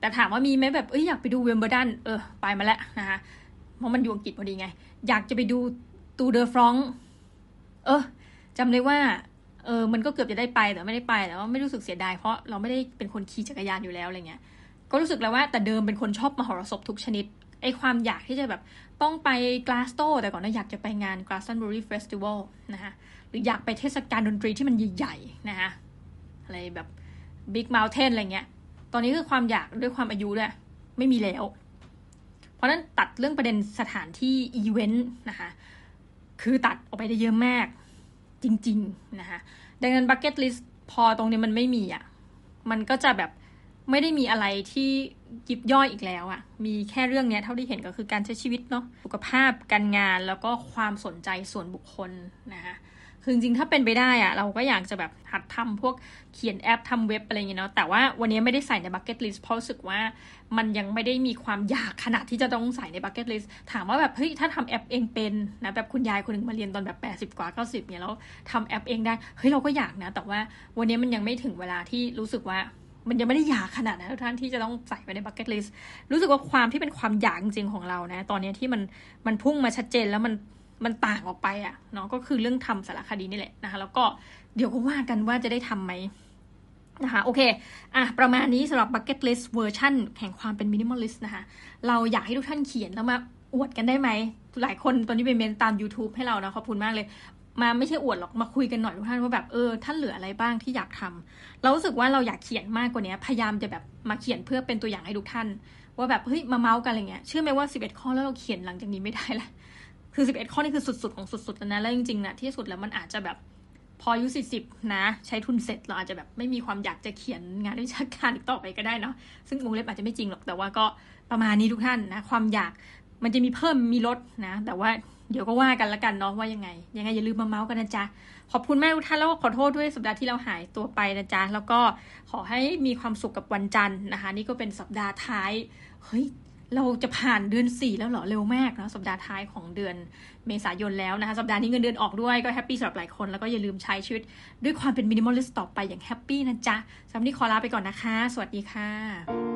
แต่ถามว่ามีไหมแบบเอ้ยอยากไปดู Wimbledon เออไปมาแล้วนะคะเพราะมันอยู่อังกฤษพอดีไง อยากจะไปดู Tour de France เออจำได้ว่าเออมันก็เกือบจะได้ไปแต่ไม่ได้ไปแต่ว่าไม่รู้สึกเสียดายเพราะเราไม่ได้เป็นคนขี่จักรยานอยู่แล้วอะไรเงี้ยก็รู้สึกแล้วว่าแต่เดิมเป็นคนชอบมหรสพทุกชนิดไอความอยากที่จะแบบต้องไป Glasto แต่ก่อนนะอยากจะไปงาน Glastonbury Festival นะคะ หรืออยากไปเทศกาลดนตรีที่มันใหญ่ๆนะคะอะไรแบบ Big Mountain อะไรเงี้ย ตอนนี้คือความอยากด้วยความอายุด้วยไม่มีแล้ว เพราะนั้นตัดเรื่องประเด็นสถานที่อีเวนต์นะคะ คือตัดออกไปได้เยอะมากจริงๆนะคะ ดังนั้น bucket list พอตรงนี้มันไม่มีอะ่ะ มันก็จะแบบไม่ได้มีอะไรที่ยิบย่อยอีกแล้วอะ่ะ มีแค่เรื่องเนี้ยเท่าที่เห็นก็คือการใช้ชีวิตเนาะ สุขภาพ การงาน แล้วก็ความสนใจส่วนบุคคลนะคะ คือจริงๆถ้าเป็นไปได้อะเราก็อยากจะแบบหัดทำพวกเขียนแอปทำเว็บอะไรเงี้ยเนาะแต่ว่าวันนี้ไม่ได้ใส่ใน bucket list เพราะรู้สึกว่ามันยังไม่ได้มีความอยากขนาดที่จะต้องใส่ใน bucket list ถามว่าแบบเฮ้ยถ้าทำแอปเองเป็นนะแบบคุณยายคนหนึ่งมาเรียนตอนแบบ 80 กว่า 90เนี่ยแล้วทำแอปเองได้เฮ้ยเราก็อยากนะ แต่ว่าวันนี้มันยังไม่ถึงเวลาที่รู้สึกว่ามันยังไม่ได้อยากขนาดนั้นท่านที่จะต้องใส่ไว้ใน bucket list รู้สึกว่าความที่เป็นความอยากจริงของเรานะ ตอนนี้ที่มันมันพุ่งมาชัดเจนแล้วมัน มันต่างออกไปอะ่ะเนาะก็คือเรื่องทำสารคดีนี่แหละนะคะ แล้วก็เดี๋ยวก็ว่ากันว่าจะได้ทำไหมนะคะโอเคอะประมาณนี้สำหรับ bucket list เวอร์ชันแห่งความเป็น minimalist นะคะเราอยากให้ทุกท่านเขียนแล้วมาอวดกันได้ไหม หลายคนตอนนี้ไปเมนตาม YouTube ให้เรานะขอบคุณมากเลย มาไม่ใช่อวดหรอกมาคุยกันหน่อยทุกท่านว่าแบบเออท่านเหลืออะไรบ้างที่อยากทำเรารู้สึกว่าเราอยากเขียนมากกว่านี้พยายามจะแบบมาเขียนเพื่อเป็นตัวอย่างให้ทุกท่าน ว่าแบบเฮ้ยมาเมาส์กันอะไรเงี้ยเชื่อไหมว่า 11 ข้อแล้วเราเขียนหลังจากนี้ไม่ได้ละ คือ 11 ข้อนี่คือสุดๆ ของสุดๆแล้วนะแล้วจริงๆนะที่สุดแล้วมันอาจจะแบบพออายุ40 นะ ใช้ทุนเสร็จเราอาจจะแบบไม่มีความอยากจะเขียนงานวิชาการอีกต่อไปก็ได้เนาะซึ่งวงเล็บอาจจะไม่จริงหรอกแต่ว่าก็ประมาณนี้ทุกท่านนะ ความอยากมันจะมีเพิ่มมีลดนะ แต่ว่าเดี๋ยวก็ว่ากันละกันเนาะว่ายังไง ยังไงอย่าลืมมาเมาส์กันนะจ๊ะ ขอบคุณแม่ทุกท่านแล้วก็ขอโทษด้วยสัปดาห์ที่เราหายตัวไปนะจ๊ะ แล้วก็ขอให้มีความสุขกับวันจันทร์นะคะ นี่ก็เป็นสัปดาห์ท้ายเฮ้ย เราจะผ่านเดือน 4 แล้วเหรอเร็วมากนะสัปดาห์ท้ายของเดือนเมษายนแล้วนะคะ สัปดาห์นี้เงินเดือนออกด้วยก็แฮปปี้สำหรับหลายคน แล้วก็อย่าลืมใช้ชีวิตด้วยความเป็น minimalist ต่อไปอย่างแฮปปี้นะจ๊ะสำหรับนี้ขอลาไปก่อนนะคะ สวัสดีค่ะ